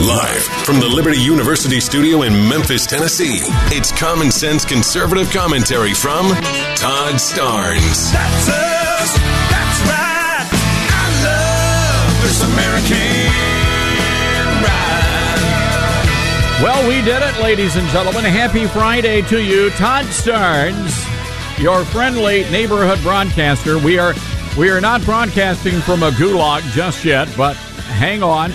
Live from the Liberty University studio in Memphis, Tennessee, it's common sense conservative commentary from Todd Starnes. That's us. That's right. I love this American ride. Well, we did it, ladies and gentlemen. Happy Friday to you, Todd Starnes, your friendly neighborhood broadcaster. We are we are not broadcasting from a gulag just yet, but hang on,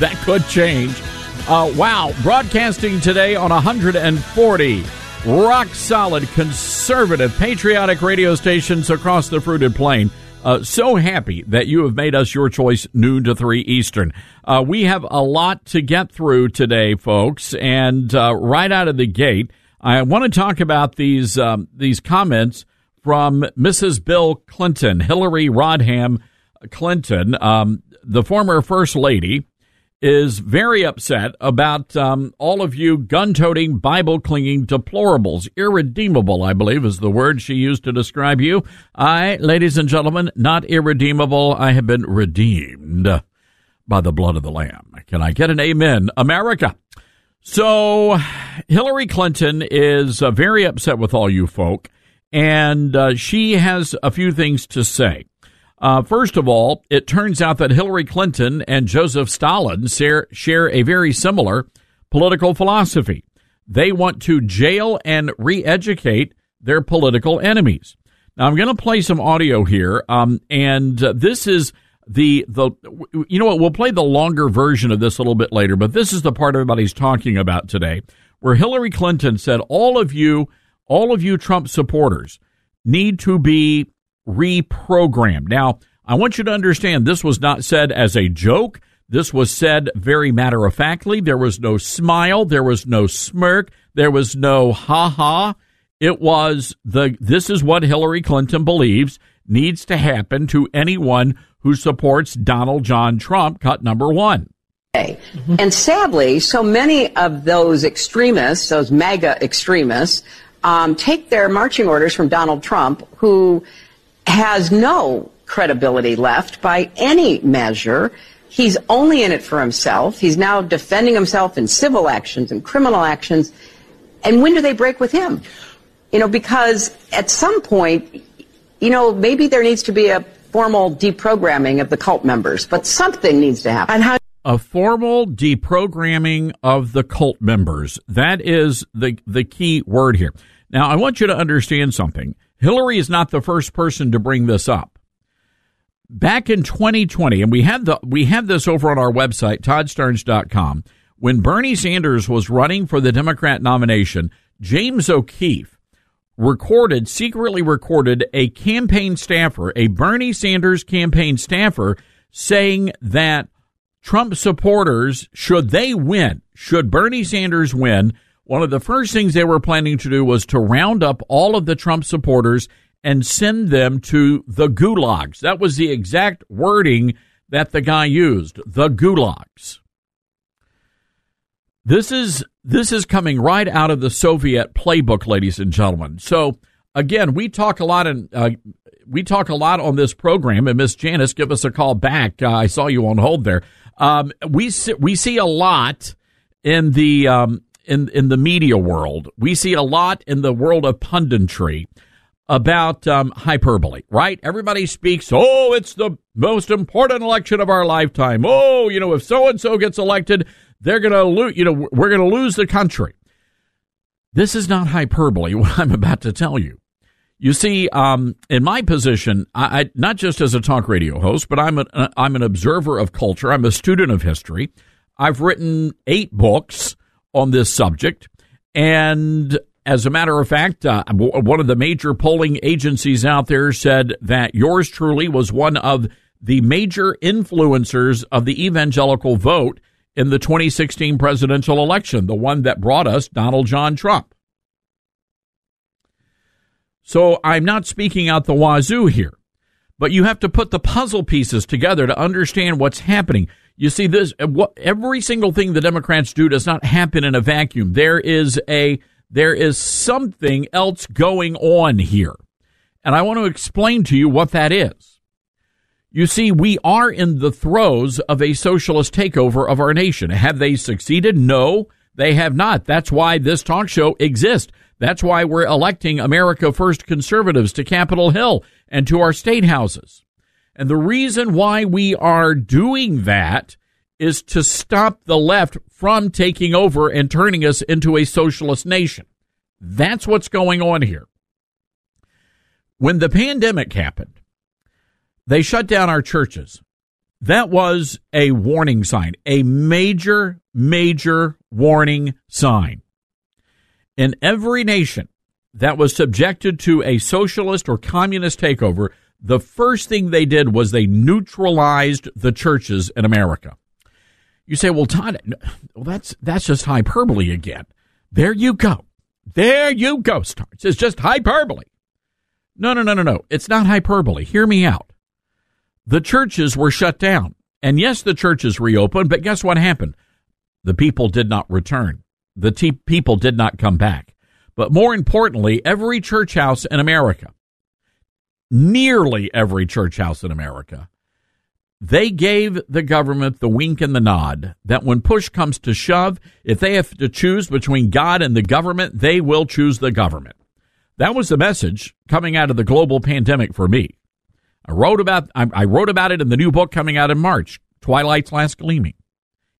that could change. Uh, wow, broadcasting today on 140 rock solid, conservative, patriotic radio stations across the fruited plain. Uh, so happy that you have made us your choice noon to 3 Eastern. Uh, we have a lot to get through today, folks, and uh, right out of the gate, I want to talk about these um, these comments from Mrs. Bill Clinton, Hillary Rodham Clinton, um, the former First Lady is very upset about um, all of you gun toting, Bible clinging deplorables. Irredeemable, I believe, is the word she used to describe you. I, ladies and gentlemen, not irredeemable. I have been redeemed by the blood of the Lamb. Can I get an amen? America. So, Hillary Clinton is uh, very upset with all you folk, and uh, she has a few things to say. Uh, first of all, it turns out that Hillary Clinton and Joseph Stalin share, share a very similar political philosophy. They want to jail and re educate their political enemies. Now, I'm going to play some audio here, um, and uh, this is the the you know what we'll play the longer version of this a little bit later, but this is the part everybody's talking about today, where Hillary Clinton said, "All of you, all of you Trump supporters, need to be reprogrammed. Now, I want you to understand this was not said as a joke. This was said very matter of factly. There was no smile. There was no smirk. There was no ha ha. It was the, this is what Hillary Clinton believes needs to happen to anyone who supports Donald John Trump, cut number one. Mm-hmm. And sadly, so many of those extremists, those MAGA extremists, um, take their marching orders from Donald Trump, who has no credibility left by any measure. He's only in it for himself. He's now defending himself in civil actions and criminal actions. And when do they break with him? You know, because at some point, you know, maybe there needs to be a formal deprogramming of the cult members, but something needs to happen. And how- a formal deprogramming of the cult members. That is the the key word here. Now, I want you to understand something. Hillary is not the first person to bring this up. Back in 2020, and we had the we have this over on our website, toddstarnes.com, when Bernie Sanders was running for the Democrat nomination, James O'Keefe recorded, secretly recorded a campaign staffer, a Bernie Sanders campaign staffer, saying that Trump supporters, should they win, should Bernie Sanders win, one of the first things they were planning to do was to round up all of the Trump supporters and send them to the gulags. That was the exact wording that the guy used, the gulags. This is this is coming right out of the Soviet playbook, ladies and gentlemen. So again, we talk a lot and uh, we talk a lot on this program. And Miss Janice, give us a call back. Uh, I saw you on hold there. Um, we see, we see a lot in the um, in in the media world. We see a lot in the world of punditry about um, hyperbole, right? Everybody speaks, oh, it's the most important election of our lifetime. Oh, you know, if so and so gets elected, they're going to lose, you know, we're going to lose the country. This is not hyperbole, what I'm about to tell you. You see, um, in my position, I, I, not just as a talk radio host, but I'm a, I'm an observer of culture. I'm a student of history. I've written eight books on this subject, and as a matter of fact, uh, one of the major polling agencies out there said that yours truly was one of the major influencers of the evangelical vote in the 2016 presidential election, the one that brought us Donald John Trump. So I'm not speaking out the wazoo here, but you have to put the puzzle pieces together to understand what's happening. You see, this every single thing the Democrats do does not happen in a vacuum. There is a there is something else going on here, and I want to explain to you what that is. You see, we are in the throes of a socialist takeover of our nation. Have they succeeded? No, they have not. That's why this talk show exists. That's why we're electing America First conservatives to Capitol Hill and to our state houses. And the reason why we are doing that is to stop the left from taking over and turning us into a socialist nation. That's what's going on here. When the pandemic happened, they shut down our churches. That was a warning sign, a major, major warning sign in every nation that was subjected to a socialist or communist takeover, the first thing they did was they neutralized the churches in America. You say, well, Todd, well, that's that's just hyperbole again. There you go. There you go, Starnes. It's just hyperbole. No, no, no, no, no. It's not hyperbole. Hear me out. The churches were shut down. And yes, the churches reopened, but guess what happened? The people did not return. The te- people did not come back. But more importantly, every church house in America, nearly every church house in America, they gave the government the wink and the nod that when push comes to shove, if they have to choose between God and the government, they will choose the government. That was the message coming out of the global pandemic for me. I wrote about I wrote about it in the new book coming out in March, Twilight's Last Gleaming.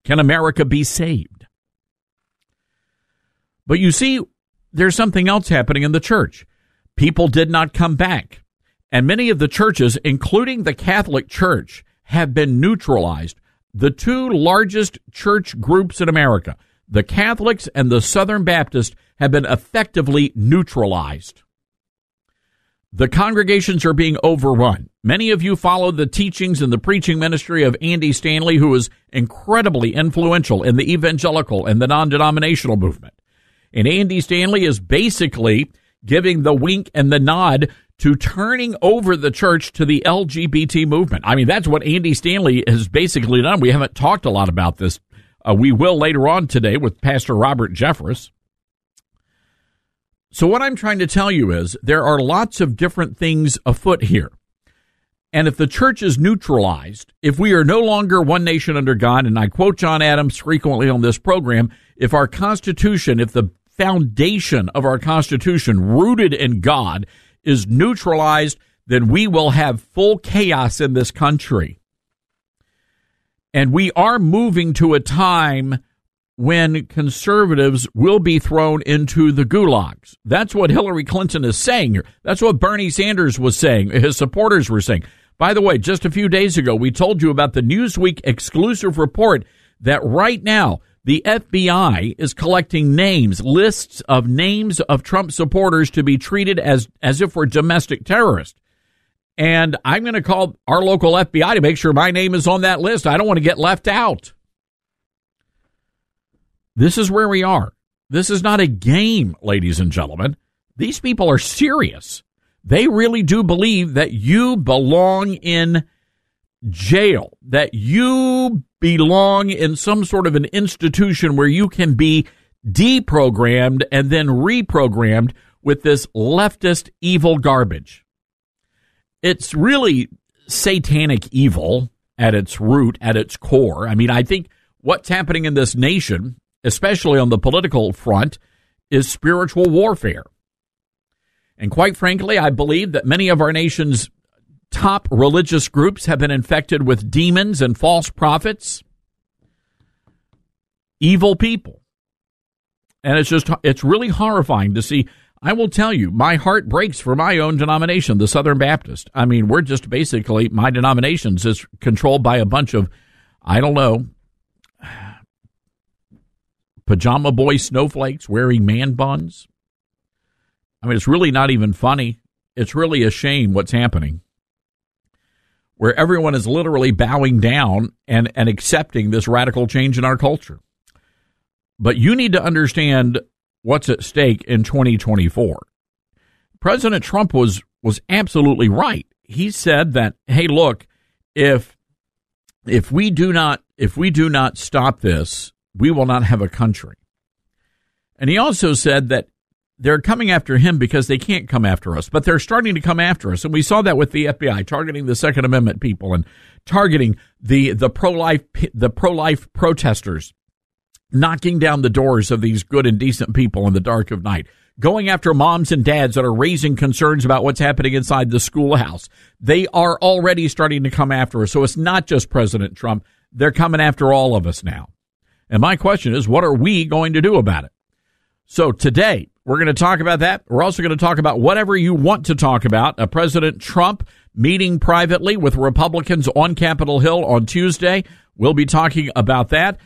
Can America be saved? But you see, there's something else happening in the church. People did not come back. And many of the churches, including the Catholic Church, have been neutralized. The two largest church groups in America, the Catholics and the Southern Baptists, have been effectively neutralized. The congregations are being overrun. Many of you followed the teachings and the preaching ministry of Andy Stanley, who was incredibly influential in the evangelical and the non denominational movement. And Andy Stanley is basically giving the wink and the nod to turning over the church to the LGBT movement. I mean, that's what Andy Stanley has basically done. We haven't talked a lot about this. Uh, we will later on today with Pastor Robert Jeffress. So, what I'm trying to tell you is there are lots of different things afoot here. And if the church is neutralized, if we are no longer one nation under God, and I quote John Adams frequently on this program, if our Constitution, if the foundation of our Constitution, rooted in God, is neutralized, then we will have full chaos in this country. And we are moving to a time when conservatives will be thrown into the gulags. That's what Hillary Clinton is saying here. That's what Bernie Sanders was saying, his supporters were saying. By the way, just a few days ago, we told you about the Newsweek exclusive report that right now the FBI is collecting names, lists of names of Trump supporters to be treated as, as if we're domestic terrorists. And I'm going to call our local FBI to make sure my name is on that list. I don't want to get left out. This is where we are. This is not a game, ladies and gentlemen. These people are serious. They really do believe that you belong in jail, that you belong in some sort of an institution where you can be deprogrammed and then reprogrammed with this leftist evil garbage. It's really satanic evil at its root, at its core. I mean, I think what's happening in this nation, especially on the political front, is spiritual warfare. And quite frankly, I believe that many of our nation's top religious groups have been infected with demons and false prophets, evil people. And it's just, it's really horrifying to see. I will tell you, my heart breaks for my own denomination, the Southern Baptist. I mean, we're just basically, my denominations is controlled by a bunch of, I don't know, pajama boy snowflakes wearing man buns. I mean, it's really not even funny. It's really a shame what's happening. Where everyone is literally bowing down and, and accepting this radical change in our culture. But you need to understand what's at stake in 2024. President Trump was was absolutely right. He said that, hey, look, if if we do not if we do not stop this, we will not have a country. And he also said that they're coming after him because they can't come after us, but they're starting to come after us. And we saw that with the FBI targeting the Second Amendment people and targeting the the pro life the pro life protesters knocking down the doors of these good and decent people in the dark of night, going after moms and dads that are raising concerns about what's happening inside the schoolhouse. They are already starting to come after us. So it's not just President Trump. They're coming after all of us now. And my question is, what are we going to do about it? So today, we're going to talk about that. We're also going to talk about whatever you want to talk about. Uh, President Trump meeting privately with Republicans on Capitol Hill on Tuesday. We'll be talking about that.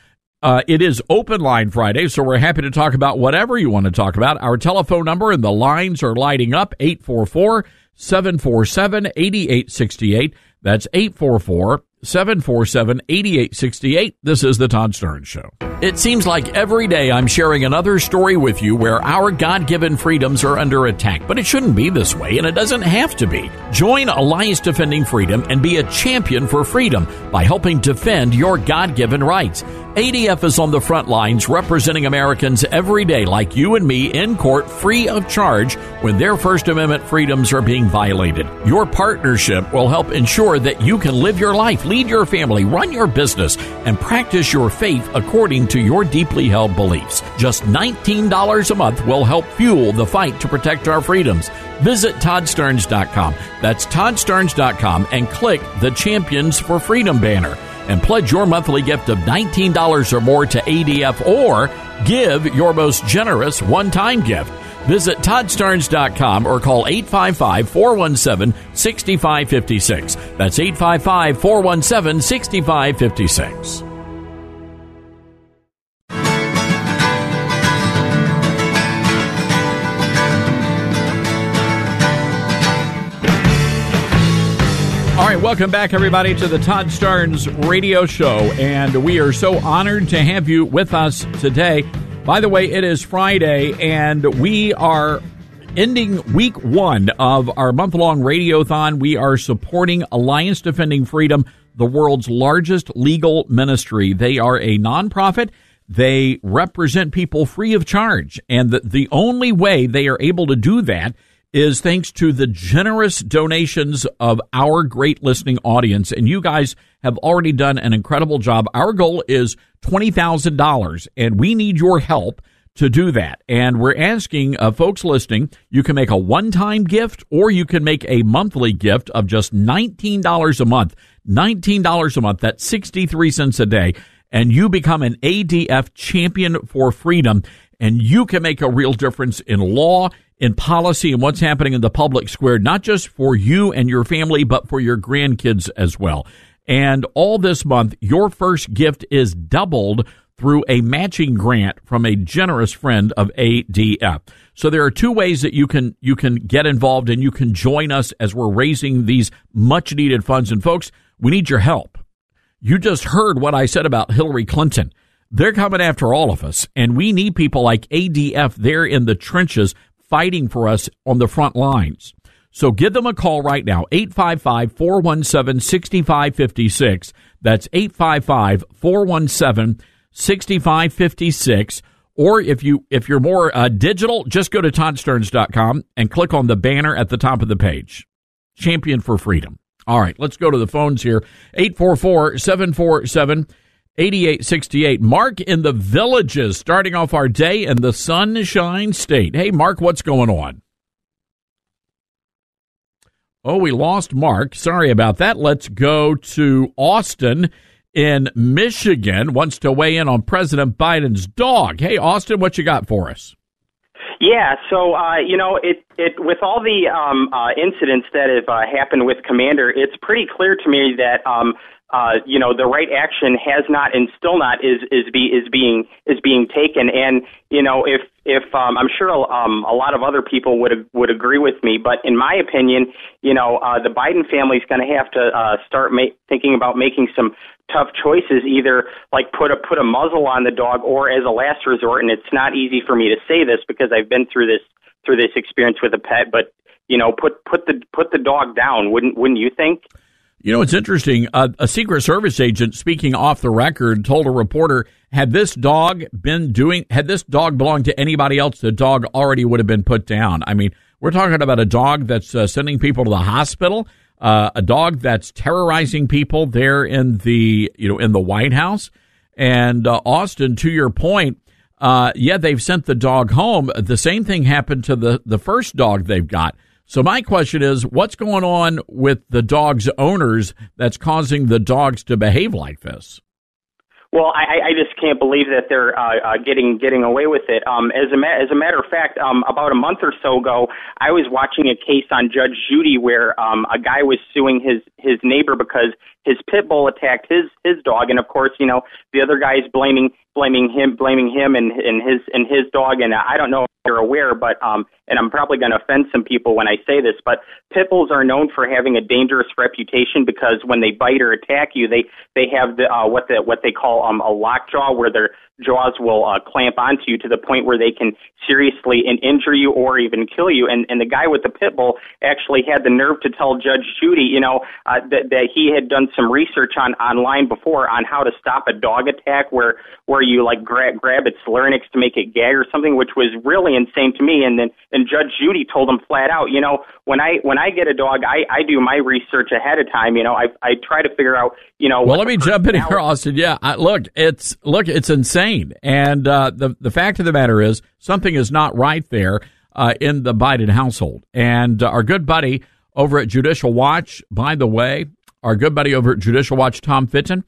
Uh, it is Open Line Friday, so we're happy to talk about whatever you want to talk about. Our telephone number and the lines are lighting up 844 747 8868. That's 844 747 8868. This is The Todd Starnes Show. It seems like every day I'm sharing another story with you where our God given freedoms are under attack, but it shouldn't be this way, and it doesn't have to be. Join Alliance Defending Freedom and be a champion for freedom by helping defend your God given rights. ADF is on the front lines representing Americans every day, like you and me, in court free of charge when their First Amendment freedoms are being violated. Your partnership will help ensure that you can live your life, lead your family, run your business, and practice your faith according to your deeply held beliefs. Just $19 a month will help fuel the fight to protect our freedoms. Visit ToddStarnes.com. That's ToddStarnes.com and click the Champions for Freedom banner and pledge your monthly gift of $19 or more to ADF or give your most generous one time gift. Visit ToddStarnes.com or call 855 417 6556. That's 855 417 6556. Welcome back, everybody, to the Todd Starnes radio show. And we are so honored to have you with us today. By the way, it is Friday, and we are ending week one of our month long radiothon. We are supporting Alliance Defending Freedom, the world's largest legal ministry. They are a nonprofit. They represent people free of charge. And the, the only way they are able to do that is thanks to the generous donations of our great listening audience. And you guys have already done an incredible job. Our goal is $20,000, and we need your help to do that. And we're asking uh, folks listening, you can make a one time gift or you can make a monthly gift of just $19 a month. $19 a month, that's 63 cents a day. And you become an ADF champion for freedom. And you can make a real difference in law in policy and what's happening in the public square, not just for you and your family, but for your grandkids as well. And all this month, your first gift is doubled through a matching grant from a generous friend of ADF. So there are two ways that you can you can get involved and you can join us as we're raising these much needed funds. And folks, we need your help. You just heard what I said about Hillary Clinton. They're coming after all of us, and we need people like ADF there in the trenches fighting for us on the front lines. So give them a call right now, 855 417 6556. That's 855 417 6556. Or if you if you're more uh, digital, just go to toddstarnes.com and click on the banner at the top of the page. Champion for Freedom. All right, let's go to the phones here. 844 747 8868. Mark in the villages, starting off our day in the Sunshine State. Hey, Mark, what's going on? Oh, we lost Mark. Sorry about that. Let's go to Austin in Michigan. Wants to weigh in on President Biden's dog. Hey, Austin, what you got for us? Yeah, so uh, you know, it it with all the um, uh, incidents that have uh, happened with Commander, it's pretty clear to me that um, uh, you know the right action has not and still not is is be is being is being taken. And you know, if if um, I'm sure um, a lot of other people would would agree with me, but in my opinion, you know, uh, the Biden family is going to have to uh, start ma- thinking about making some tough choices either like put a put a muzzle on the dog or as a last resort. And it's not easy for me to say this because I've been through this through this experience with a pet but you know put put the put the dog down. Wouldn't wouldn't you think you know, it's interesting. A Secret Service agent speaking off the record told a reporter, had this dog been doing, had this dog belonged to anybody else, the dog already would have been put down. I mean, we're talking about a dog that's uh, sending people to the hospital, uh, a dog that's terrorizing people there in the, you know, in the White House. And uh, Austin, to your point, uh, yeah, they've sent the dog home. The same thing happened to the, the first dog they've got. So my question is, what's going on with the dog's owners that's causing the dogs to behave like this? Well, I, I just can't believe that they're uh, uh, getting getting away with it. Um, as a ma- as a matter of fact, um, about a month or so ago, I was watching a case on Judge Judy where um, a guy was suing his his neighbor because his pit bull attacked his his dog, and of course, you know, the other guy is blaming blaming him blaming him and and his and his dog. And I don't know if you're aware, but um, and I'm probably going to offend some people when I say this, but pit bulls are known for having a dangerous reputation because when they bite or attack you, they they have the uh, what the what they call um a lockjaw, where their jaws will uh, clamp onto you to the point where they can seriously in- injure you or even kill you. And and the guy with the pit bull actually had the nerve to tell Judge Judy, you know, uh, that that he had done some research on online before on how to stop a dog attack where where you like grab grab its larynx to make it gag or something, which was really insane to me. And then and Judge Judy told him flat out, you know, when I when I get a dog, I I do my research ahead of time. You know, I I try to figure out, you know. Well, let me jump in here, Austin. Yeah, I, look, it's look, it's insane, and uh, the the fact of the matter is something is not right there uh, in the Biden household. And uh, our good buddy over at Judicial Watch, by the way, our good buddy over at Judicial Watch, Tom Fitton,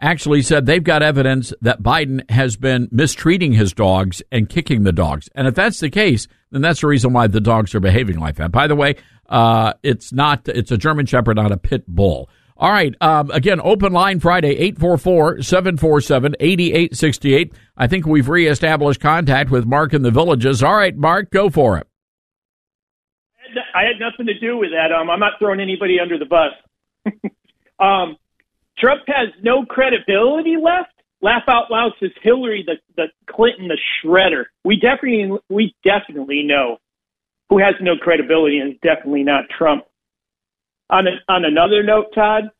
actually said they've got evidence that Biden has been mistreating his dogs and kicking the dogs. And if that's the case, then that's the reason why the dogs are behaving like that. By the way, uh, it's not, it's a German Shepherd, not a pit bull. All right. Um, again, open line Friday, 844 747 8868. I think we've reestablished contact with Mark in the villages. All right, Mark, go for it. I had nothing to do with that. Um, I'm not throwing anybody under the bus. um, Trump has no credibility left. Laugh out loud says Hillary, the, the Clinton, the shredder. We definitely, we definitely know who has no credibility and is definitely not Trump. On a, on another note, Todd,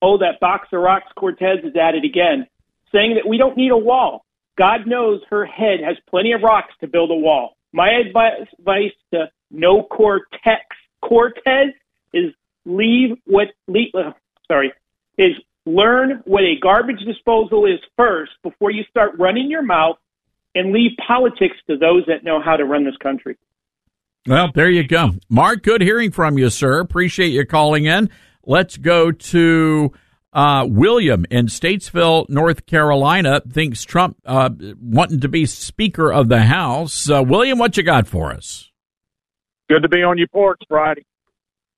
oh, that box of rocks Cortez is at it again, saying that we don't need a wall. God knows her head has plenty of rocks to build a wall. My advice to no Cortex Cortez is leave what leave, uh, sorry is learn what a garbage disposal is first before you start running your mouth and leave politics to those that know how to run this country. Well, there you go. Mark, good hearing from you, sir. Appreciate you calling in. Let's go to uh, William in Statesville, North Carolina. Thinks Trump uh, wanting to be Speaker of the House. Uh, William, what you got for us? Good to be on your porch Friday.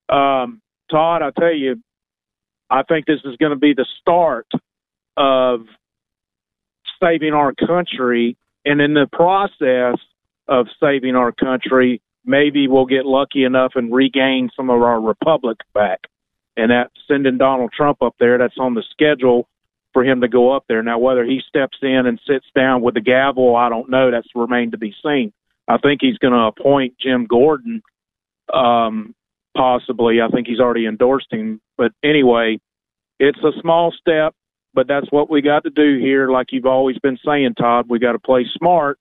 Um, Todd, I tell you, I think this is going to be the start of saving our country. And in the process of saving our country, maybe we'll get lucky enough and regain some of our republic back. And that sending Donald Trump up there, that's on the schedule for him to go up there. Now, whether he steps in and sits down with the gavel, I don't know. That's remained to be seen. I think he's going to appoint Jim Gordon um, possibly. I think he's already endorsed him. But anyway, it's a small step, but that's what we got to do here. Like you've always been saying, Todd, we got to play smart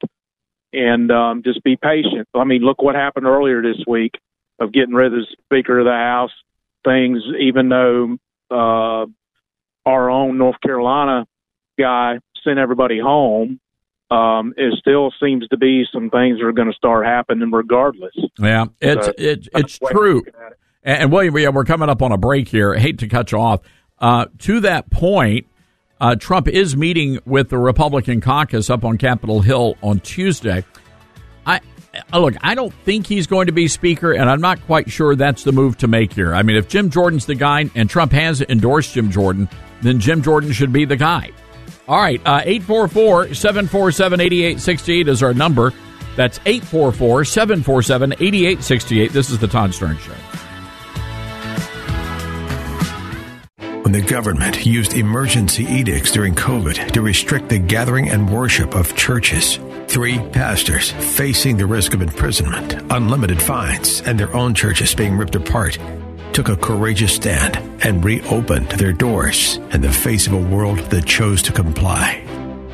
and um, just be patient. I mean, look what happened earlier this week of getting rid of the Speaker of the House. Things, even though uh, our own North Carolina guy sent everybody home, um, it still seems to be some things that are going to start happening regardless. Yeah, it's so, it, it's true. It. And William, yeah, we're coming up on a break here. I hate to cut you off. Uh, to that point, uh, Trump is meeting with the Republican caucus up on Capitol Hill on Tuesday. I uh, look, I don't think he's going to be speaker, and I'm not quite sure that's the move to make here. I mean, if Jim Jordan's the guy, and Trump has endorsed Jim Jordan, then Jim Jordan should be the guy. All right, uh, 844 747 8868 is our number. That's 844 747 8868. This is the Todd Starnes Show. When the government used emergency edicts during COVID to restrict the gathering and worship of churches. Three pastors facing the risk of imprisonment, unlimited fines, and their own churches being ripped apart took a courageous stand and reopened their doors in the face of a world that chose to comply.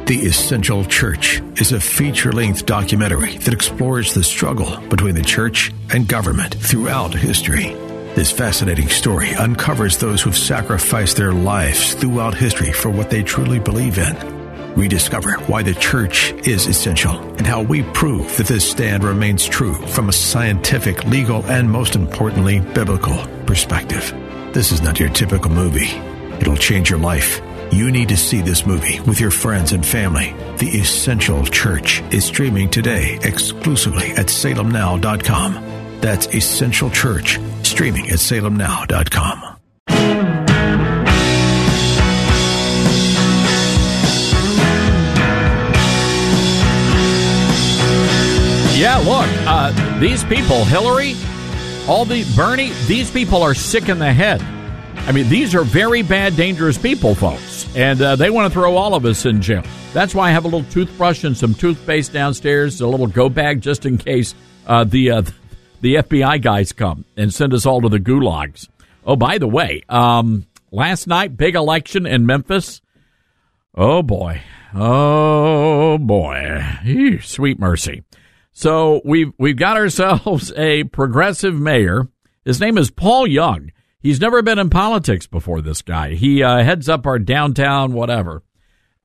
The Essential Church is a feature length documentary that explores the struggle between the church and government throughout history. This fascinating story uncovers those who've sacrificed their lives throughout history for what they truly believe in. Rediscover why the church is essential and how we prove that this stand remains true from a scientific, legal, and most importantly, biblical perspective. This is not your typical movie. It'll change your life. You need to see this movie with your friends and family. The Essential Church is streaming today exclusively at salemnow.com. That's Essential Church, streaming at salemnow.com. Yeah, look, uh, these people, Hillary, all the Bernie, these people are sick in the head. I mean, these are very bad, dangerous people, folks, and uh, they want to throw all of us in jail. That's why I have a little toothbrush and some toothpaste downstairs, a little go bag just in case uh, the uh, the FBI guys come and send us all to the gulags. Oh, by the way, um, last night, big election in Memphis. Oh boy, oh boy, sweet mercy. So we've we've got ourselves a progressive mayor. His name is Paul Young. He's never been in politics before. This guy. He uh, heads up our downtown whatever,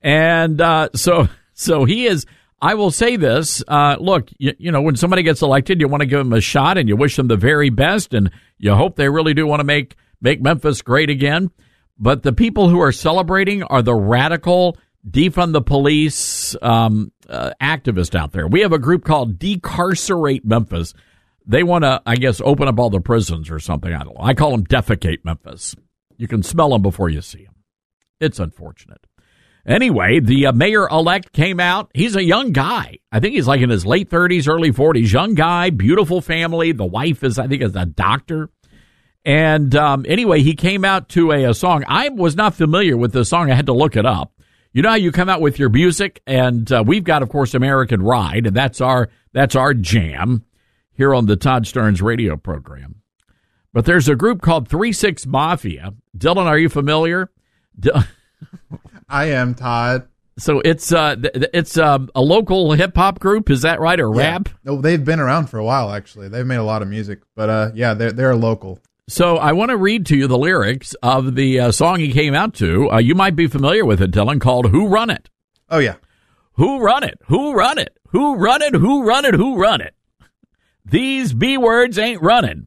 and uh, so so he is. I will say this. Uh, look, you, you, know, when somebody gets elected, you want to give them a shot and you wish them the very best, and you hope they really do want to make make Memphis great again. But the people who are celebrating are the radical defund the police um, uh, activists out there. We have a group called Decarcerate Memphis. They want to, I guess, open up all the prisons or something. I don't know. I call them defecate Memphis. You can smell them before you see them. It's unfortunate. Anyway, the uh, mayor elect came out. He's a young guy. I think he's like in his late 30s, early 40s. Young guy, beautiful family. The wife is, I think, is a doctor. And um, anyway, he came out to a, a, song. I was not familiar with the song. I had to look it up. You know how you come out with your music, and uh, we've got, of course, American Ride, and that's our that's our jam here on the Todd Starnes radio program. But there's a group called Three Six Mafia. Dylan, are you familiar? D- I am Todd. So it's uh it's uh, a local hip hop group, is that right, or yeah. rap? No, they've been around for a while actually. They've made a lot of music, but uh, yeah, they're they're local. So I want to read to you the lyrics of the uh, song he came out to. Uh, you might be familiar with it, Dylan, called "Who Run It." Oh yeah, who run it? Who run it? Who run it? Who run it? Who run it? These B words ain't running.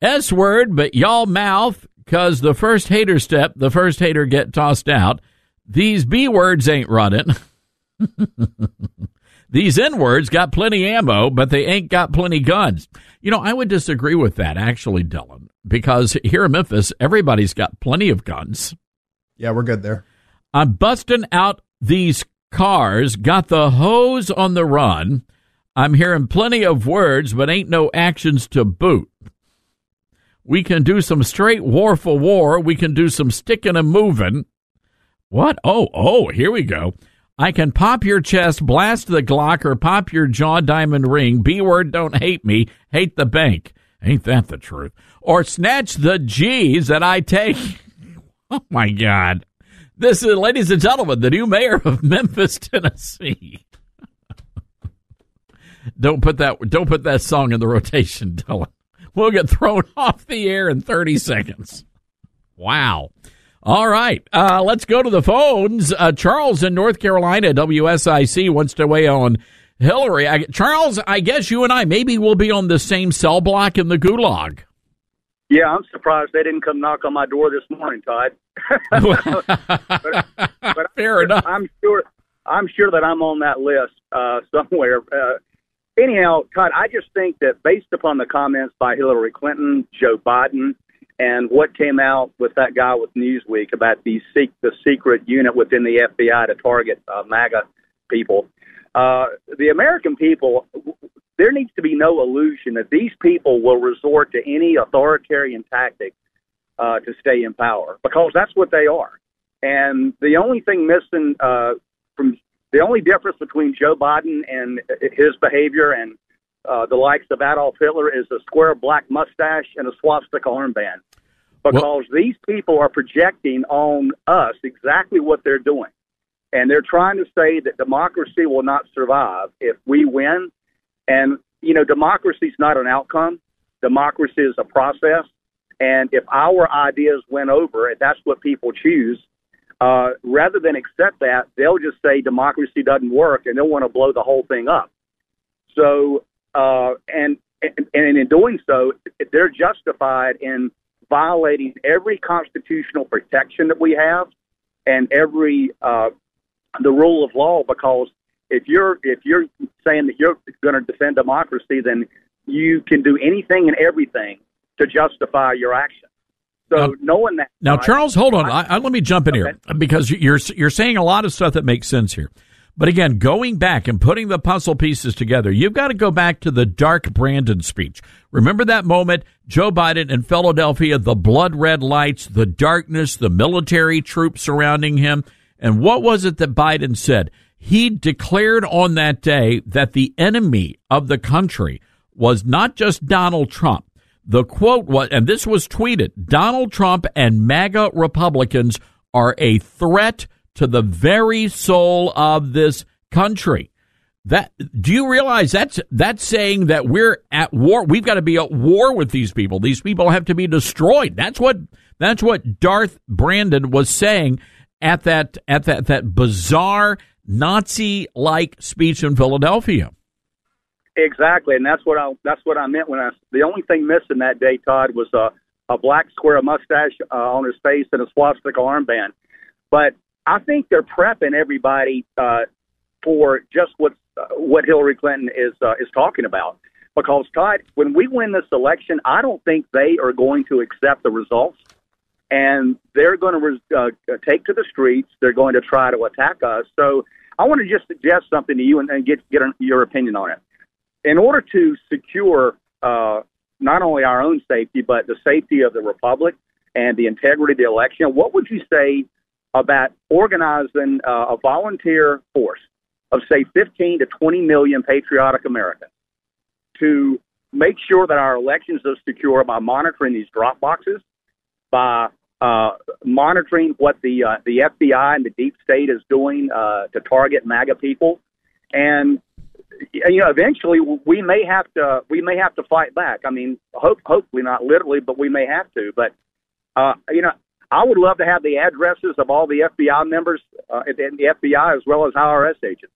S word, but y'all mouth, cause the first hater step, the first hater get tossed out. These B words ain't running. These N words got plenty ammo, but they ain't got plenty guns. You know, I would disagree with that, actually, Dylan, because here in Memphis, everybody's got plenty of guns. Yeah, we're good there. I'm busting out these cars, got the hose on the run. I'm hearing plenty of words, but ain't no actions to boot. We can do some straight war for war. We can do some sticking and moving. What? Oh, oh, here we go. I can pop your chest, blast the Glock, or pop your jaw diamond ring. B word, don't hate me, hate the bank. Ain't that the truth? Or snatch the G's that I take. oh my God. This is, ladies and gentlemen, the new mayor of Memphis, Tennessee. don't put that don't put that song in the rotation, Dylan. We'll get thrown off the air in 30 seconds. Wow. All right, uh, let's go to the phones. Uh, Charles in North Carolina, WSIC wants to weigh on Hillary. I, Charles, I guess you and I maybe will be on the same cell block in the gulag. Yeah, I'm surprised they didn't come knock on my door this morning, Todd. but, but Fair enough. I'm sure. I'm sure that I'm on that list uh, somewhere. Uh, anyhow, Todd, I just think that based upon the comments by Hillary Clinton, Joe Biden, and what came out with that guy with Newsweek about the the secret unit within the FBI to target uh, MAGA people, uh, the American people, there needs to be no illusion that these people will resort to any authoritarian tactic uh, to stay in power because that's what they are. And the only thing missing uh, from the only difference between Joe Biden and his behavior and uh, the likes of Adolf Hitler is a square black mustache and a swastika armband. Because well, these people are projecting on us exactly what they're doing. And they're trying to say that democracy will not survive if we win. And, you know, democracy is not an outcome, democracy is a process. And if our ideas win over, and that's what people choose, uh, rather than accept that, they'll just say democracy doesn't work and they'll want to blow the whole thing up. So, uh, and, and, and in doing so, they're justified in violating every constitutional protection that we have and every uh, the rule of law because if you're if you're saying that you're going to defend democracy, then you can do anything and everything to justify your action. So now, knowing that now, Charles, hold on. I, I, let me jump in okay. here because you're you're saying a lot of stuff that makes sense here. But again, going back and putting the puzzle pieces together, you've got to go back to the dark Brandon speech. Remember that moment, Joe Biden in Philadelphia, the blood red lights, the darkness, the military troops surrounding him. And what was it that Biden said? He declared on that day that the enemy of the country was not just Donald Trump. The quote was, and this was tweeted Donald Trump and MAGA Republicans are a threat to the very soul of this country. That do you realize that's that's saying that we're at war. We've got to be at war with these people. These people have to be destroyed. That's what that's what Darth Brandon was saying at that at that that bizarre Nazi like speech in Philadelphia. Exactly, and that's what I that's what I meant when I. The only thing missing that day, Todd, was a a black square mustache uh, on his face and a swastika armband. But I think they're prepping everybody uh, for just what uh, what Hillary Clinton is uh, is talking about. Because Todd, when we win this election, I don't think they are going to accept the results, and they're going to re- uh, take to the streets. They're going to try to attack us. So I want to just suggest something to you and, and get get your opinion on it. In order to secure uh, not only our own safety but the safety of the republic and the integrity of the election, what would you say about organizing uh, a volunteer force of, say, 15 to 20 million patriotic Americans to make sure that our elections are secure by monitoring these drop boxes, by uh, monitoring what the uh, the FBI and the deep state is doing uh, to target MAGA people, and you know eventually we may have to we may have to fight back. I mean, hope hopefully not literally, but we may have to. But uh, you know, I would love to have the addresses of all the FBI members uh, and the FBI as well as IRS agents,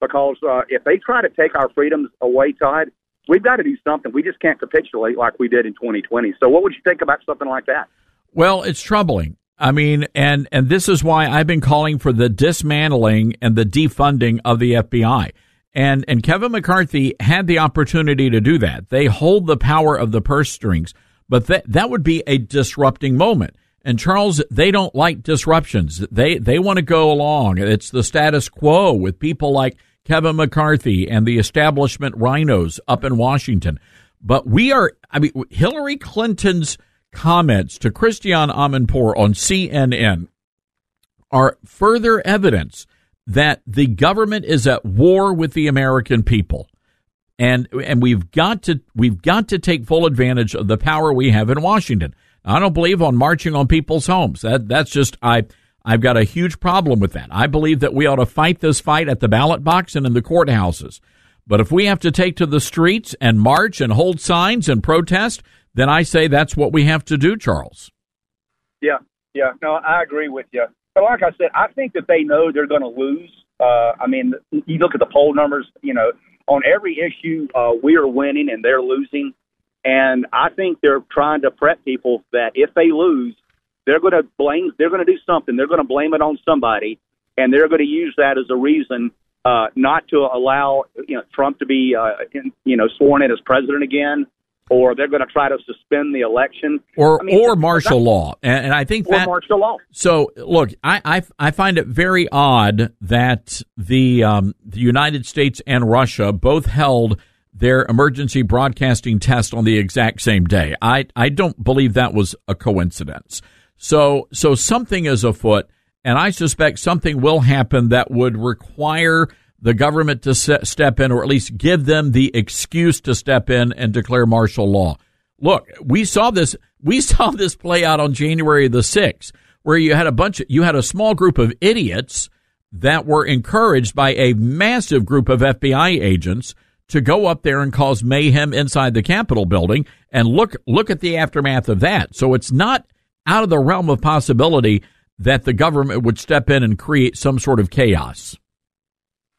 because uh, if they try to take our freedoms away, Todd, we've got to do something. We just can't capitulate like we did in 2020. So, what would you think about something like that? Well, it's troubling. I mean, and and this is why I've been calling for the dismantling and the defunding of the FBI. And and Kevin McCarthy had the opportunity to do that. They hold the power of the purse strings, but that that would be a disrupting moment. And Charles, they don't like disruptions. They they want to go along. It's the status quo with people like Kevin McCarthy and the establishment RINOs up in Washington. But we are, I mean, Hillary Clinton's comments to Christiane Amanpour on CNN are further evidence that the government is at war with the American people. And and we've got to we've got to take full advantage of the power we have in Washington. I don't believe on marching on people's homes. That that's just I I've got a huge problem with that. I believe that we ought to fight this fight at the ballot box and in the courthouses. But if we have to take to the streets and march and hold signs and protest, then I say that's what we have to do, Charles. Yeah, yeah. No, I agree with you. But like I said, I think that they know they're going to lose. Uh, I mean, you look at the poll numbers, you know, on every issue, uh, we are winning and they're losing. And I think they're trying to prep people that if they lose, they're going to blame, they're going to do something. They're going to blame it on somebody, and they're going to use that as a reason uh, not to allow you know Trump to be uh, in, you know sworn in as president again, or they're going to try to suspend the election, or I mean, or martial law. And, and I think or that martial law. So, look, I, I, I find it very odd that the um, the United States and Russia both held their emergency broadcasting test on the exact same day. I, I don't believe that was a coincidence. So so something is afoot, and I suspect something will happen that would require the government to se- step in, or at least give them the excuse to step in and declare martial law. Look, we saw this. We saw this play out on January the sixth, where you had a bunch. Of, you had a small group of idiots that were encouraged by a massive group of FBI agents to go up there and cause mayhem inside the Capitol building. And look, look at the aftermath of that. So it's not out of the realm of possibility that the government would step in and create some sort of chaos.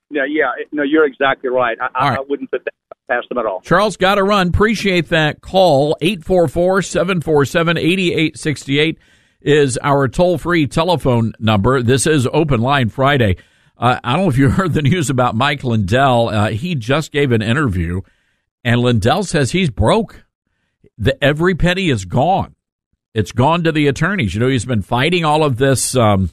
Yeah, yeah, no, you're exactly right. I, I, right. I wouldn't put that past them at all. Charles, got to run. Appreciate that call. 844 747 8868 is our toll free telephone number. This is Open Line Friday. Uh, I don't know if you heard the news about Mike Lindell. Uh, he just gave an interview, and Lindell says he's broke. The, every penny is gone. It's gone to the attorneys. You know, he's been fighting all of this, um,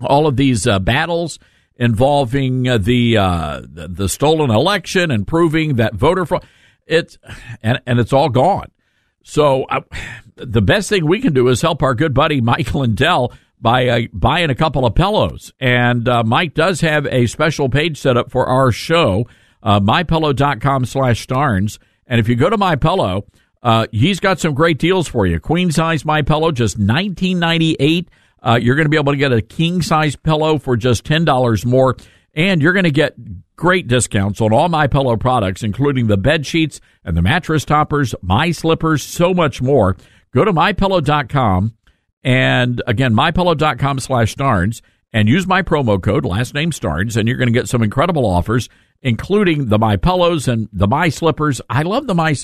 all of these uh, battles involving uh, the, uh, the the stolen election and proving that voter fraud. It's and and it's all gone. So uh, the best thing we can do is help our good buddy Mike Lindell by uh, buying a couple of pillows. And uh, Mike does have a special page set up for our show, uh, mypillow.com slash starnes. And if you go to MyPillow, uh, he's got some great deals for you. Queen size My Pillow, just nineteen ninety eight. Uh, you're going to be able to get a king size pillow for just ten dollars more, and you're going to get great discounts on all my pillow products, including the bed sheets and the mattress toppers, my slippers, so much more. Go to mypillow.com and again, mypillow.com slash starnes and use my promo code, last name starnes, and you're going to get some incredible offers, including the my pillows and the my slippers. I love the my.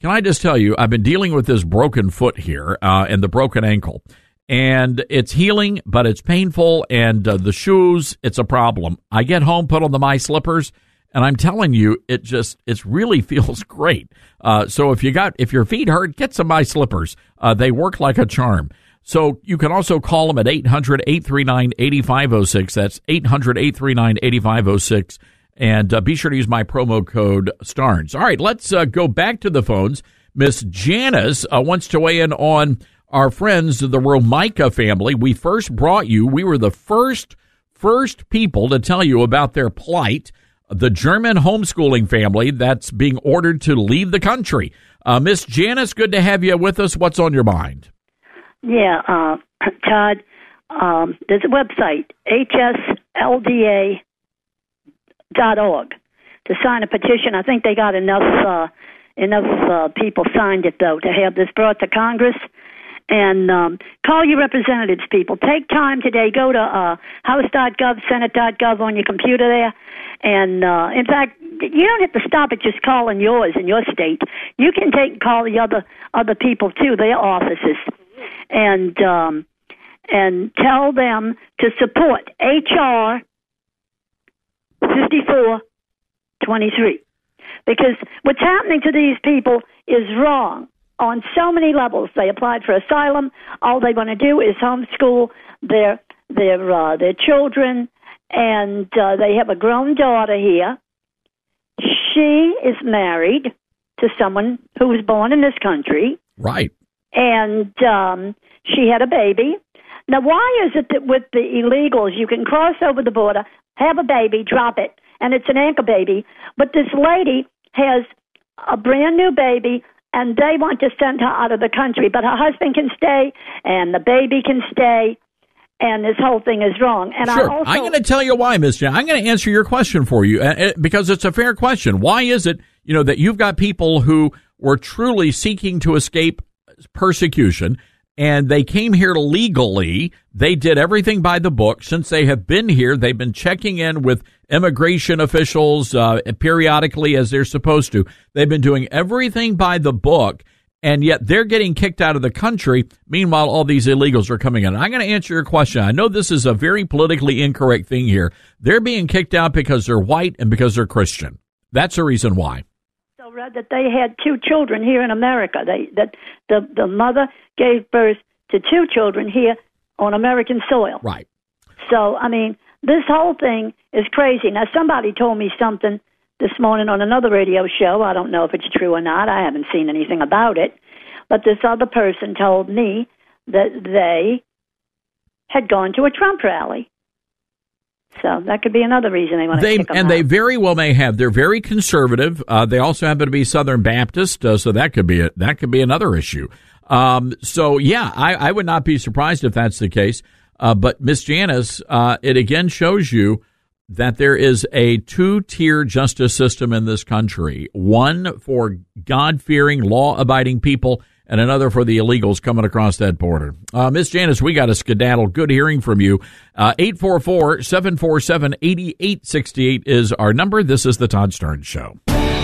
Can I just tell you, I've been dealing with this broken foot here uh, and the broken ankle, and it's healing, but it's painful, and uh, the shoes, it's a problem. I get home, put on the my slippers, and I'm telling you, it just it really feels great. Uh, so if you got if your feet hurt, get some my slippers. Uh, they work like a charm. So you can also call them at 800 839 8506. That's 800 839 8506. And uh, be sure to use my promo code STARNES. All right, let's uh, go back to the phones. Miss Janice uh, wants to weigh in on our friends, the Romeike family. We first brought you, we were the first, first people to tell you about their plight, the German homeschooling family that's being ordered to leave the country. Uh, Miss Janice, good to have you with us. What's on your mind? Yeah, uh, Todd, um, there's a website, hslda.org, to sign a petition. I think they got enough uh, enough uh, people signed it though to have this brought to Congress. And um, call your representatives, people. Take time today. Go to uh, House.gov, Senate.gov on your computer there. And uh, in fact, you don't have to stop at just calling yours in your state. You can take and call the other other people too, their offices and um, and tell them to support HR fifty four twenty three because what's happening to these people is wrong on so many levels. They applied for asylum. All they want to do is homeschool their their uh, their children, and uh, they have a grown daughter here. She is married to someone who was born in this country Right. And um, she had a baby. Now, why is it that with the illegals you can cross over the border, have a baby, drop it, and it's an anchor baby, but this lady has a brand new baby, and they want to send her out of the country, but her husband can stay, and the baby can stay, and this whole thing is wrong. And Sure. I also, I'm going to tell you why, Miss Jan. I'm going to answer your question for you uh, uh, because it's a fair question. Why is it, you know, that you've got people who were truly seeking to escape persecution and they came here legally. They did everything by the book. Since they have been here, they've been checking in with immigration officials uh, periodically as they're supposed to. They've been doing everything by the book. and yet they're getting kicked out of the country. Meanwhile, all these illegals are coming in. I'm going to answer your question. I know this is a very politically incorrect thing here. They're being kicked out because they're white and because they're Christian. That's the reason why. Read that they had two children here in America. They that the the mother gave birth to two children here on American soil. Right. So I mean, this whole thing is crazy. Now somebody told me something this morning on another radio show. I don't know if it's true or not. I haven't seen anything about it. But this other person told me that they had gone to a Trump rally. So that could be another reason they want to They kick 'em and out. they very well may have. They're very conservative. Uh, they also happen to be Southern Baptist, uh, so that could be a, that could be another issue. Um, so yeah, I, I would not be surprised if that's the case. Uh, but Miss Janice, uh, it again shows you that there is a two-tier justice system in this country: one for God-fearing, law-abiding people, and another for the illegals coming across that border. Uh, Miss Janice, we got a skedaddle. Good hearing from you. Uh, 844-747-8868 is our number. This is the Todd Starnes Show.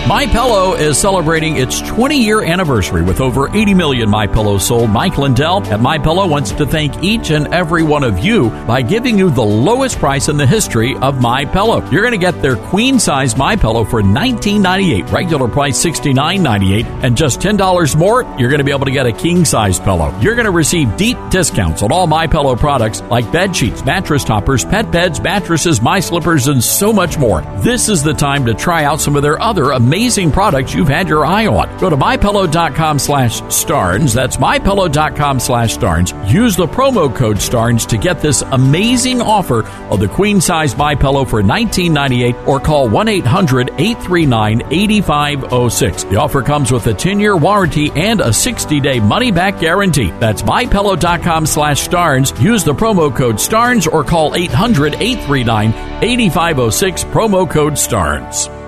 My Pillow is celebrating its 20 year anniversary with over 80 million My Pillows sold. Mike Lindell at My Pillow wants to thank each and every one of you by giving you the lowest price in the history of My Pillow. You're going to get their queen size My Pillow for $19.98, regular price $69.98, and just $10 more, you're going to be able to get a king size pillow. You're going to receive deep discounts on all My Pillow products like bed sheets, mattress toppers, pet beds, mattresses, my slippers, and so much more. This is the time to try out some of their other amazing products you've had your eye on. Go to mypillow.com slash starnes. That's mypillow.com slash starnes. Use the promo code starnes to get this amazing offer of the queen size My Pillow for $19.98 or call 1-800-839-8506. The offer comes with a 10-year warranty and a 60-day money-back guarantee. That's mypillow.com slash starnes. Use the promo code starnes or call 800-839-8506 promo code starnes.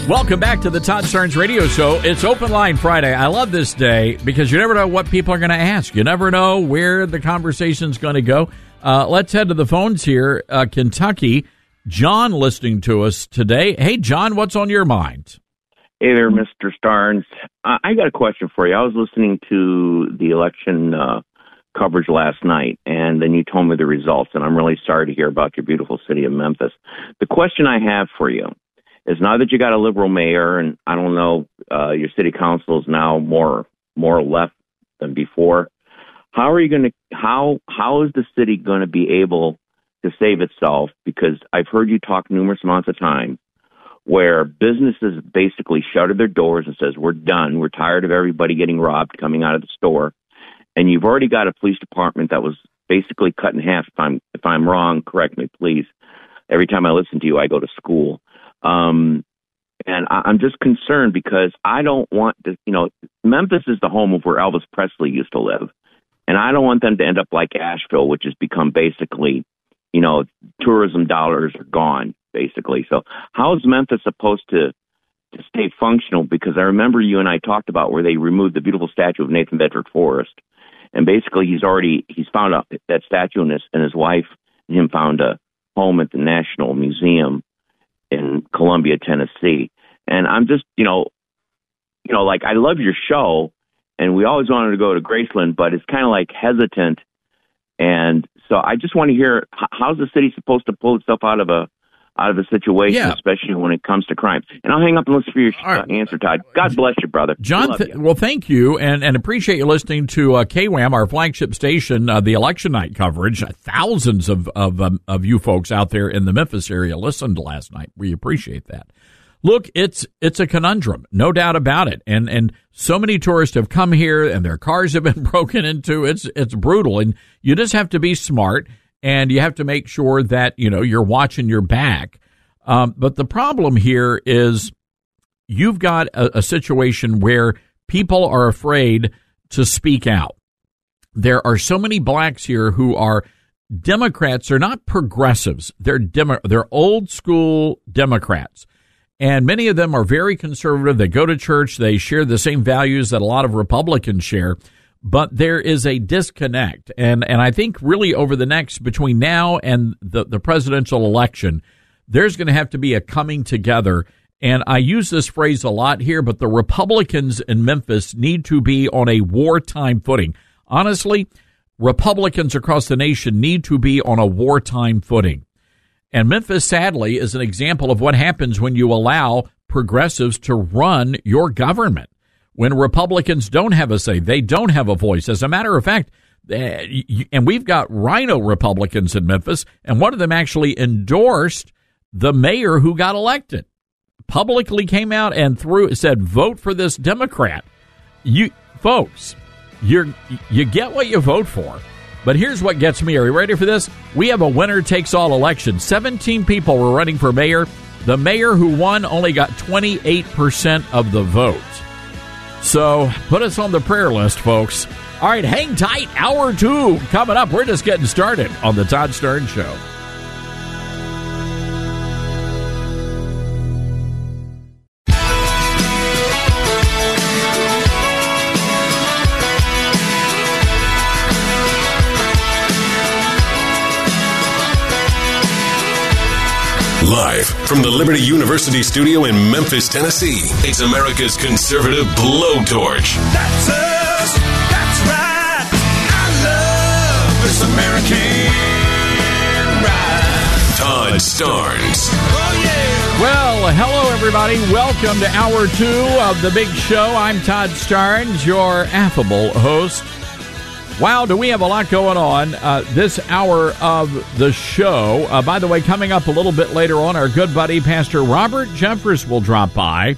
Right, welcome back to the Todd Starnes Radio Show. It's Open Line Friday. I love this day because you never know what people are going to ask. You never know where the conversation's going to go. Uh, let's head to the phones here. Uh, Kentucky. John listening to us today. Hey, John, what's on your mind? Hey there, Mr. Starnes. I I got a question for you. I was listening to the election uh, coverage last night, and then you told me the results, and I'm really sorry to hear about your beautiful city of Memphis. The question I have for you is now that you got a liberal mayor, and I don't know, uh, your city council is now more more left than before. How are you going to how how is the city going to be able to save itself? Because I've heard you talk numerous amounts of time where businesses basically shuttered their doors and says we're done we're tired of everybody getting robbed coming out of the store and you've already got a police department that was basically cut in half if i'm if i'm wrong correct me please every time i listen to you i go to school um and I, i'm just concerned because i don't want to you know memphis is the home of where elvis presley used to live and i don't want them to end up like asheville which has become basically you know tourism dollars are gone basically. So how is Memphis supposed to to stay functional? Because I remember you and I talked about where they removed the beautiful statue of Nathan Bedford Forrest, and basically he's already he's found out that statue and his and his wife and him found a home at the National Museum in Columbia, Tennessee. And I'm just you know you know like I love your show, and we always wanted to go to Graceland, but it's kind of like hesitant. And so I just want to hear how's the city supposed to pull itself out of a out of a situation, Yeah. especially when it comes to crime. And I'll hang up and listen for your uh, answer, Todd. God bless you, brother. John, th- you. well, thank you, and, and appreciate you listening to uh, KWAM, our flagship station, uh, the election night coverage. Thousands of of, um, of you folks out there in the Memphis area listened last night. We appreciate that. Look, it's it's a conundrum, no doubt about it, and and so many tourists have come here, and their cars have been broken into. It's it's brutal, and you just have to be smart, and you have to make sure that you know you're watching your back. Um, but the problem here is you've got a, a situation where people are afraid to speak out. There are so many blacks here who are Democrats. They're not progressives. They're demo, they're old school Democrats. And many of them are very conservative. They go to church. They share the same values that a lot of Republicans share. But there is a disconnect. And, and I think really over the next, between now and the, the presidential election, there's going to have to be a coming together. And I use this phrase a lot here, but the Republicans in Memphis need to be on a wartime footing. Honestly, Republicans across the nation need to be on a wartime footing. And Memphis, sadly, is an example of what happens when you allow progressives to run your government when Republicans don't have a say, they don't have a voice. As a matter of fact, eh, and we've got RINO Republicans in Memphis, and one of them actually endorsed the mayor who got elected. Publicly came out and through said, "Vote for this Democrat." You folks, you you get what you vote for. But here's what gets me. Are you ready for this? We have a winner takes all election. 17 people were running for mayor. The mayor who won only got 28% of the vote. So put us on the prayer list, folks. All right, hang tight. Hour two coming up. We're just getting started on the Todd Starnes Show. Live from the Liberty University studio in Memphis, Tennessee, it's America's conservative blowtorch. That's us. That's right. I love this American ride. Todd Starnes. Oh, yeah. Well, hello, everybody. Welcome to hour two of the big show. I'm Todd Starnes, your affable host. Wow, do we have a lot going on uh, this hour of the show? Uh, by the way, coming up a little bit later on, our good buddy Pastor Robert Jeffress will drop by.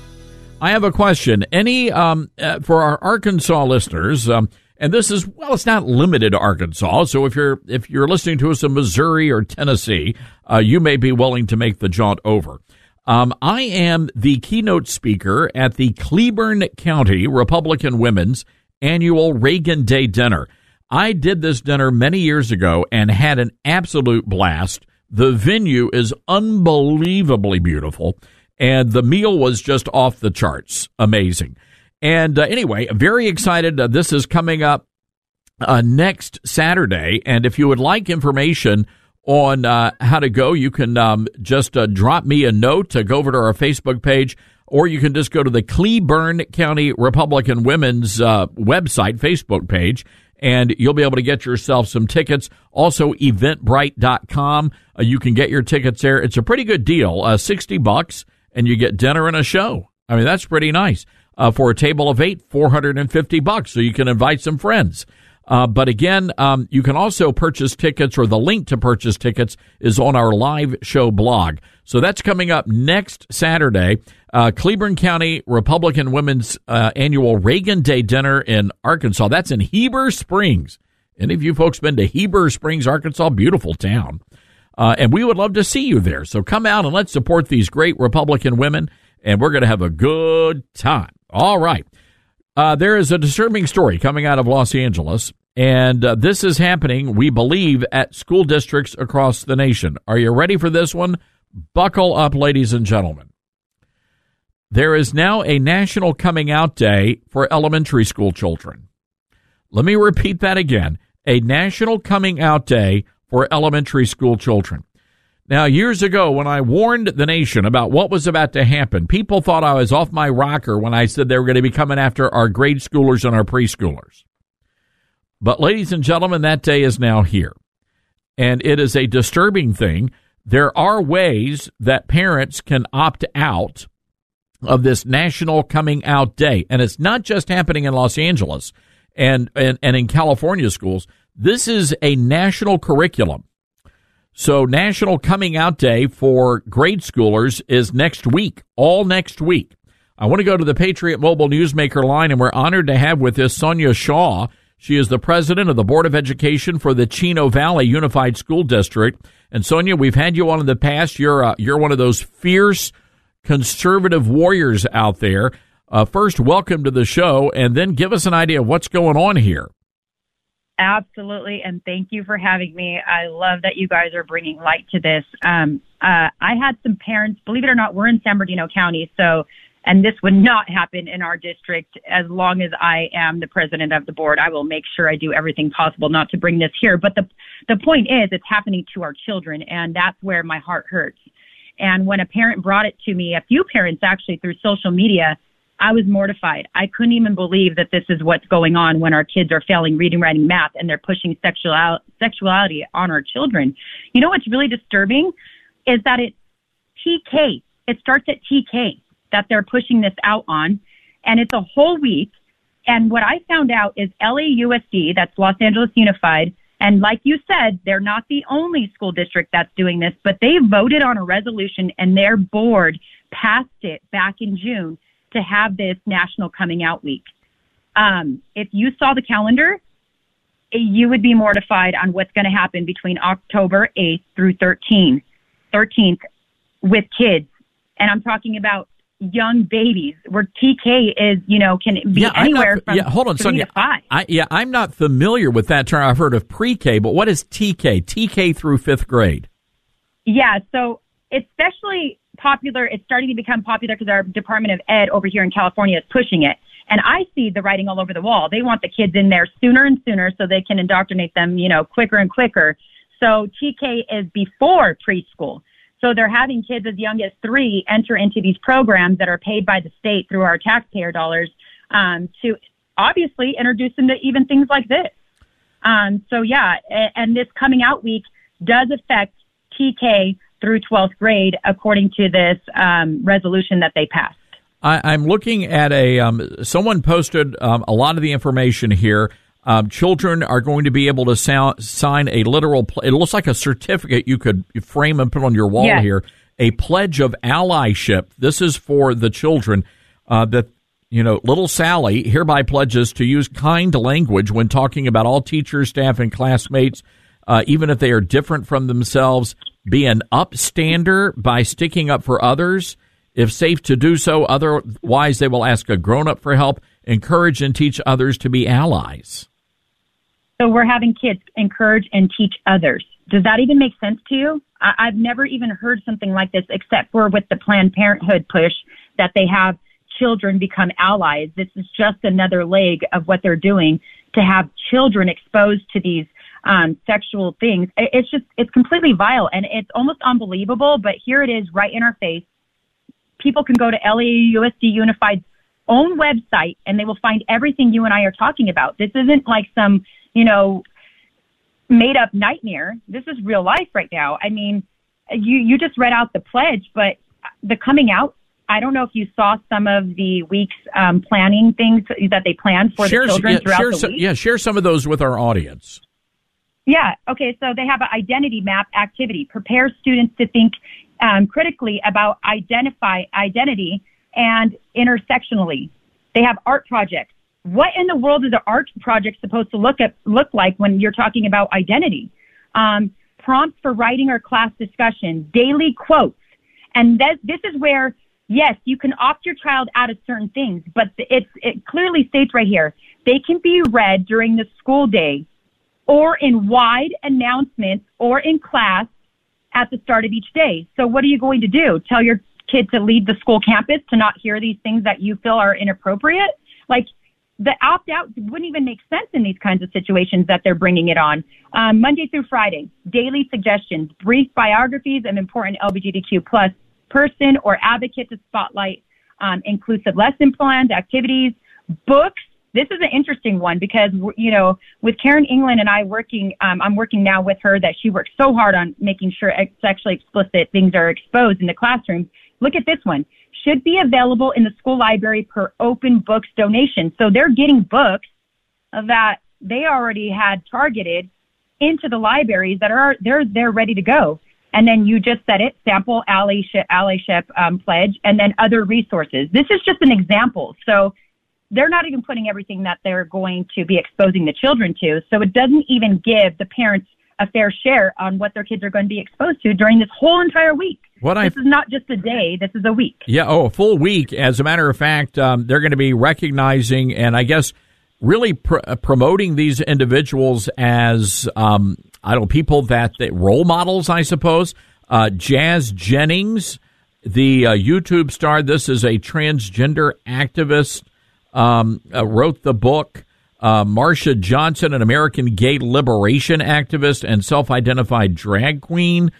I have a question. Any um, uh, for our Arkansas listeners, um, and this is well, it's not limited to Arkansas. So if you're if you're listening to us in Missouri or Tennessee, uh, you may be willing to make the jaunt over. Um, I am the keynote speaker at the Cleburne County Republican Women's annual Reagan Day dinner. I did this dinner many years ago and had an absolute blast. The venue is unbelievably beautiful, and the meal was just off the charts. Amazing. And uh, anyway, very excited. Uh, this is coming up uh, next Saturday. And if you would like information on uh, how to go, you can um, just uh, drop me a note to go over to our Facebook page, or you can just go to the Cleburne County Republican Women's uh, website, Facebook page, and you'll be able to get yourself some tickets. Also, eventbrite.com. Uh, you can get your tickets there. It's a pretty good deal, uh, 60 bucks, and you get dinner and a show. I mean, that's pretty nice. Uh, for a table of eight, 450 bucks, so you can invite some friends. Uh, but again, um, you can also purchase tickets, or the link to purchase tickets is on our live show blog. So that's coming up next Saturday. Uh, Cleburne County Republican Women's uh, Annual Reagan Day Dinner in Arkansas. That's in Heber Springs. Any of you folks been to Heber Springs, Arkansas? Beautiful town. Uh, and we would love to see you there. So come out and let's support these great Republican women, and we're going to have a good time. All right. Uh, there is a disturbing story coming out of Los Angeles, and uh, this is happening, we believe, at school districts across the nation. Are you ready for this one? Buckle up, ladies and gentlemen. There is now a National Coming Out Day for elementary school children. Let me repeat that again a National Coming Out Day for elementary school children. Now, years ago, when I warned the nation about what was about to happen, people thought I was off my rocker when I said they were going to be coming after our grade schoolers and our preschoolers. But, ladies and gentlemen, that day is now here. And it is a disturbing thing. There are ways that parents can opt out of this national coming out day. And it's not just happening in Los Angeles and, and, and in California schools. This is a national curriculum. So National Coming Out Day for grade schoolers is next week, all next week. I want to go to the Patriot Mobile Newsmaker line, and we're honored to have with us Sonja Shaw. She is the president of the Board of Education for the Chino Valley Unified School District. And Sonja, we've had you on in the past. You're uh, you're one of those fierce conservative warriors out there. Uh, first, welcome to the show, and then give us an idea of what's going on here. Absolutely, and thank you for having me. I love that you guys are bringing light to this. Um, uh, I had some parents, believe it or not, we're in San Bernardino County, so And this would not happen in our district as long as I am the president of the board. I will make sure I do everything possible not to bring this here. But the, the point is, it's happening to our children, and that's where my heart hurts. And when a parent brought it to me, a few parents actually through social media, I was mortified. I couldn't even believe that this is what's going on when our kids are failing reading, writing, math, and they're pushing sexual, sexuality on our children. You know what's really disturbing is that it's TK. It starts at TK that they're pushing this out on, and it's a whole week. And what I found out is LAUSD, that's Los Angeles Unified, and like you said, they're not the only school district that's doing this, but they voted on a resolution and their board passed it back in June to have this National Coming Out Week. Um, if you saw the calendar, you would be mortified on what's going to happen between October 8th through 13th, 13th with kids. And I'm talking about young babies where TK is, you know, can be Yeah, anywhere not, from yeah, hold on, three Sonja. to five. I, yeah, I'm not familiar with that term. I've heard of pre-K, but what is TK? TK through fifth grade. Yeah, so especially popular, it's starting to become popular because our Department of Ed over here in California is pushing it. And I see the writing all over the wall. They want the kids in there sooner and sooner so they can indoctrinate them, you know, quicker and quicker. So TK is before preschool. So they're having kids as young as three enter into these programs that are paid by the state through our taxpayer dollars um, to obviously introduce them to even things like this. Um, so yeah, a- and this coming out week does affect TK through 12th grade according to this um, resolution that they passed. I, I'm looking at a um, someone posted um, a lot of the information here. Um, children are going to be able to sound, sign a literal. Pl- it looks like a certificate you could frame and put on your wall Yes. here. A pledge of allyship. This is for the children uh, that you know. Little Sally hereby pledges to use kind language when talking about all teachers, staff, and classmates, uh, even if they are different from themselves. Be an upstander by sticking up for others if safe to do so. Otherwise, they will ask a grown up for help. Encourage and teach others to be allies. So we're having kids encourage and teach others. Does that even make sense to you? I- I've never even heard something like this except for with the Planned Parenthood push that they have children become allies. This is just another leg of what they're doing to have children exposed to these um, sexual things. It's just, it's completely vile and it's almost unbelievable, but here it is right in our face. People can go to LAUSD Unified's own website and they will find everything you and I are talking about. This isn't like some, you know, made up nightmare. This is real life right now. I mean, you you just read out the pledge, but the coming out. I don't know if you saw some of the week's um, planning things that they planned for share, the children yeah, throughout the some, week. yeah, share some of those with our audience. Yeah. Okay. So they have an identity map activity. Prepare students to think um, critically about identify identity and intersectionally. They have art projects. What in the world is an art project supposed to look at look like when you're talking about identity? Um, prompts for writing or class discussion, daily quotes, and that, this is where yes, you can opt your child out of certain things, but it's, it clearly states right here they can be read during the school day or in wide announcements or in class at the start of each day. So what are you going to do? Tell your kid to leave the school campus to not hear these things that you feel are inappropriate? Like the opt out wouldn't even make sense in these kinds of situations that they're bringing it on. Um, Monday through Friday, daily suggestions, brief biographies of important LGBTQ plus person or advocate to spotlight um, inclusive lesson plans, activities, books. This is an interesting one because you know with Karen England and I working, um, I'm working now with her that she works so hard on making sure sexually explicit things are exposed in the classroom. Look at this one. Should be available in the school library per open books donation. So they're getting books that they already had targeted into the libraries that are they're they're ready to go. And then you just said it, sample allyship, allyship um, pledge, and then other resources. This is just an example. So they're not even putting everything that they're going to be exposing the children to. So it doesn't even give the parents a fair share on what their kids are going to be exposed to during this whole entire week. What I- this is not just a day. This is a week. Yeah, oh, a full week. As a matter of fact, um, they're going to be recognizing and I guess really pr- uh, promoting these individuals as um, I don't know people that, that role models, I suppose. Uh, Jazz Jennings, the uh, YouTube star. This is a transgender activist. Um, uh, wrote the book. Uh, Marsha Johnson, an American gay liberation activist and self-identified drag queen.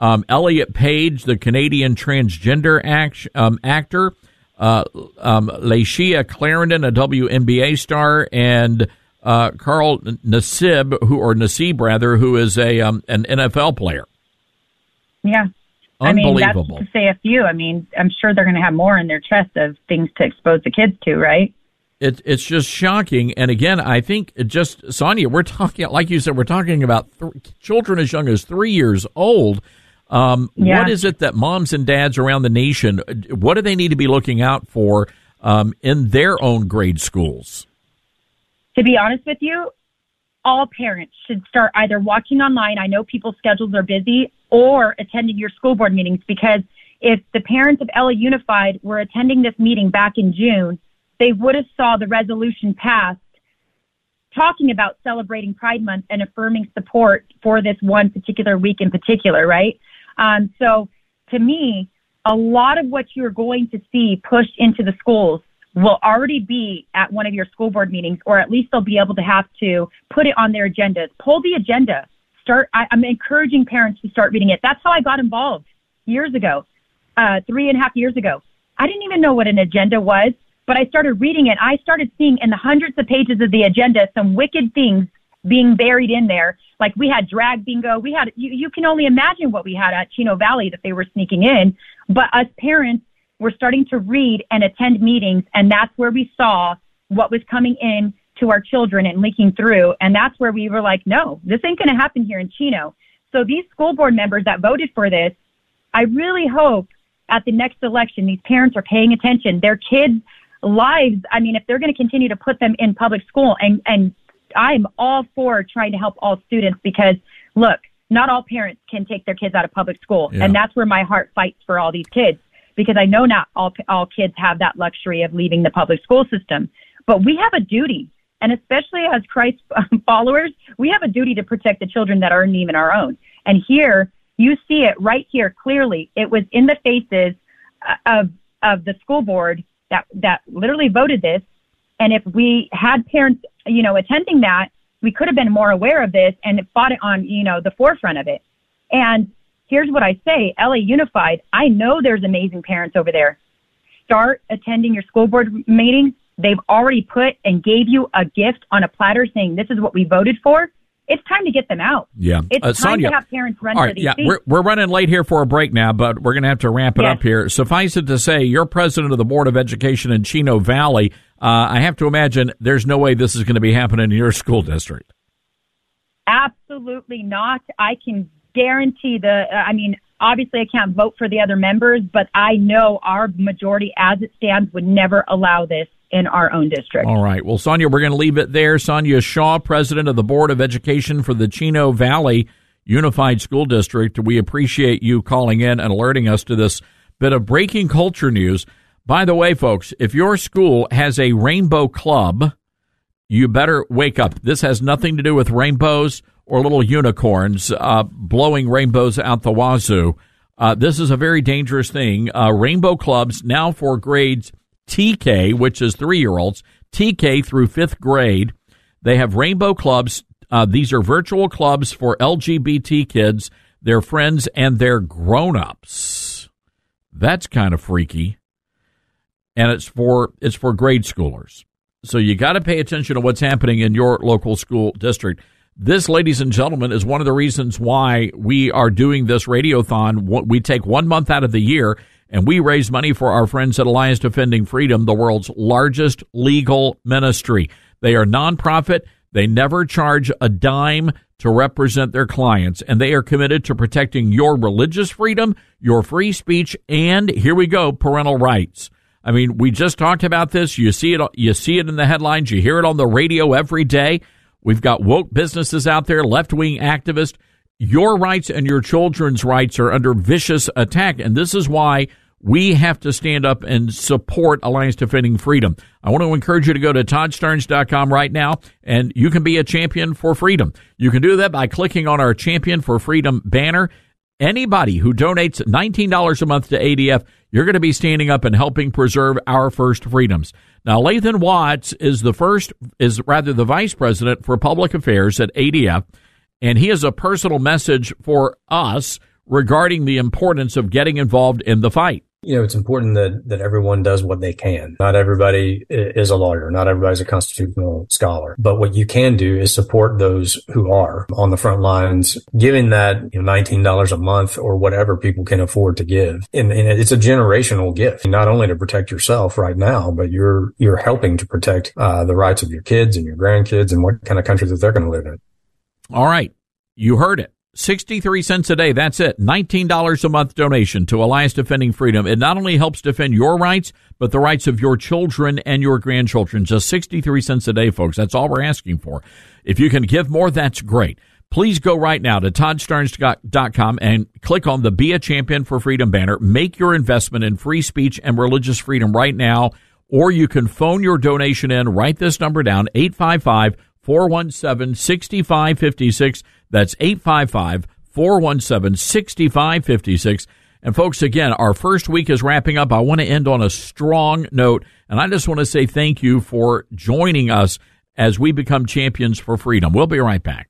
Um, Elliot Page, the Canadian transgender act, um, actor. Uh, um, Clarendon, a WNBA star, and uh, Carl Nassib, who or Nassib rather, who is a um, an NFL player. Yeah. I mean, that's to say a few. I mean, I'm sure they're going to have more in their chest of things to expose the kids to, right? It, it's just shocking. And again, I think just, Sonja, we're talking, like you said, we're talking about th- children as young as three years old. Um, Yeah. What is it that moms and dads around the nation, what do they need to be looking out for um, in their own grade schools? to be honest with you, all parents should start either watching online. I know people's schedules are busy or attending your school board meetings because if the parents of LA Unified were attending this meeting back in June, they would have saw the resolution passed talking about celebrating Pride Month and affirming support for this one particular week in particular, right? Um, so to me, a lot of what you're going to see pushed into the schools will already be at one of your school board meetings, or at least they'll be able to have to put it on their agendas. Pull the agenda. Start. I, I'm encouraging parents to start reading it. That's how I got involved years ago, uh, three and a half years ago. I didn't even know what an agenda was, but I started reading it. I started seeing in the hundreds of pages of the agenda some wicked things being buried in there. Like we had drag bingo. We had, you, you can only imagine what we had at Chino Valley that they were sneaking in. But us parents were starting to read and attend meetings. And that's where we saw what was coming in to our children and leaking through. And that's where we were like, no, this ain't going to happen here in Chino. So these school board members that voted for this, I really hope at the next election, these parents are paying attention. Their kids' lives, I mean, if they're going to continue to put them in public school and, and I'm all for trying to help all students because look, not all parents can take their kids out of public school. Yeah. And that's where my heart fights for all these kids because I know not all, all kids have that luxury of leaving the public school system, but we have a duty. And especially as Christ followers, we have a duty to protect the children that aren't even our own. And here, you see it right here clearly. It was in the faces uh, of of the school board that that literally voted this. And if we had parents, you know, attending that, we could have been more aware of this and fought it on, you know, the forefront of it. And here's what I say, LA Unified, I know there's amazing parents over there. Start attending your school board meetings. They've already put and gave you a gift on a platter saying this is what we voted for. It's time to get them out. Yeah. It's Uh, time Sonja, to have parents run All for these yeah, seats. we're, we're running late here for a break now, but we're going to have to wrap it Yes. up here. Suffice it to say, you're president of the Board of Education in Chino Valley. Uh, I have to imagine there's no way this is going to be happening in your school district. Absolutely not. I can guarantee the, uh, I mean, obviously I can't vote for the other members, but I know our majority as it stands would never allow this in our own district. All right. Well, Sonja, we're going to leave it there. Sonja Shaw, president of the Board of Education for the Chino Valley Unified School District. We appreciate you calling in and alerting us to this bit of breaking culture news. By the way, folks, if your school has a rainbow club, you better wake up. This has nothing to do with rainbows or little unicorns uh, blowing rainbows out the wazoo. Uh, this is a very dangerous thing. Uh, rainbow clubs now for grades TK, which is three year olds, TK through fifth grade. They have rainbow clubs. Uh, these are virtual clubs for LGBT kids, their friends, and their grown ups. That's kind of freaky. And it's for it's for grade schoolers. So you got to pay attention to what's happening in your local school district. This, ladies and gentlemen, is one of the reasons why we are doing this radiothon. We take one month out of the year and we raise money for our friends at Alliance Defending Freedom, the world's largest legal ministry. They are nonprofit. They never charge a dime to represent their clients, and they are committed to protecting your religious freedom, your free speech, and here we go, parental rights. I mean, we just talked about this. You see it. You see it in the headlines. You hear it on the radio every day. We've got woke businesses out there, left wing activists. Your rights and your children's rights are under vicious attack, and this is why we have to stand up and support Alliance Defending Freedom. I want to encourage you to go to toddstarnes.com right now, and you can be a champion for freedom. You can do that by clicking on our Champion for Freedom banner. Anybody who donates $19 a month to ADF, you're going to be standing up and helping preserve our first freedoms. Now, Lathan Watts is the first, is rather the vice president for public affairs at ADF, and he has a personal message for us regarding the importance of getting involved in the fight you know, it's important that, that everyone does what they can. Not everybody is a lawyer. Not everybody's a constitutional scholar. But what you can do is support those who are on the front lines, giving that you know, $19 a month or whatever people can afford to give. And, and, it's a generational gift, not only to protect yourself right now, but you're, you're helping to protect uh, the rights of your kids and your grandkids and what kind of country that they're going to live in. All right. You heard it. 63 cents a day. That's it. $19 a month donation to Alliance Defending Freedom. It not only helps defend your rights, but the rights of your children and your grandchildren. Just 63 cents a day, folks. That's all we're asking for. If you can give more, that's great. Please go right now to toddstarnes.com and click on the Be a Champion for Freedom banner. Make your investment in free speech and religious freedom right now, or you can phone your donation in. Write this number down, 855 417 6556. That's 855 417 6556. And folks, again, our first week is wrapping up. I want to end on a strong note, and I just want to say thank you for joining us as we become champions for freedom. We'll be right back.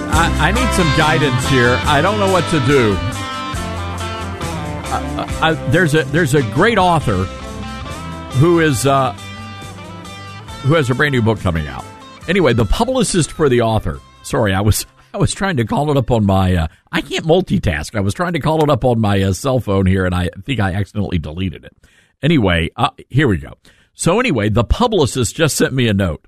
Right, I, I, need some guidance here. I don't know what to do. I, I, there's a there's a great author who is uh, who has a brand new book coming out. Anyway, the publicist for the author. Sorry, I was I was trying to call it up on my. Uh, I can't multitask. I was trying to call it up on my uh, cell phone here, and I think I accidentally deleted it. Anyway, uh, here we go. So anyway, the publicist just sent me a note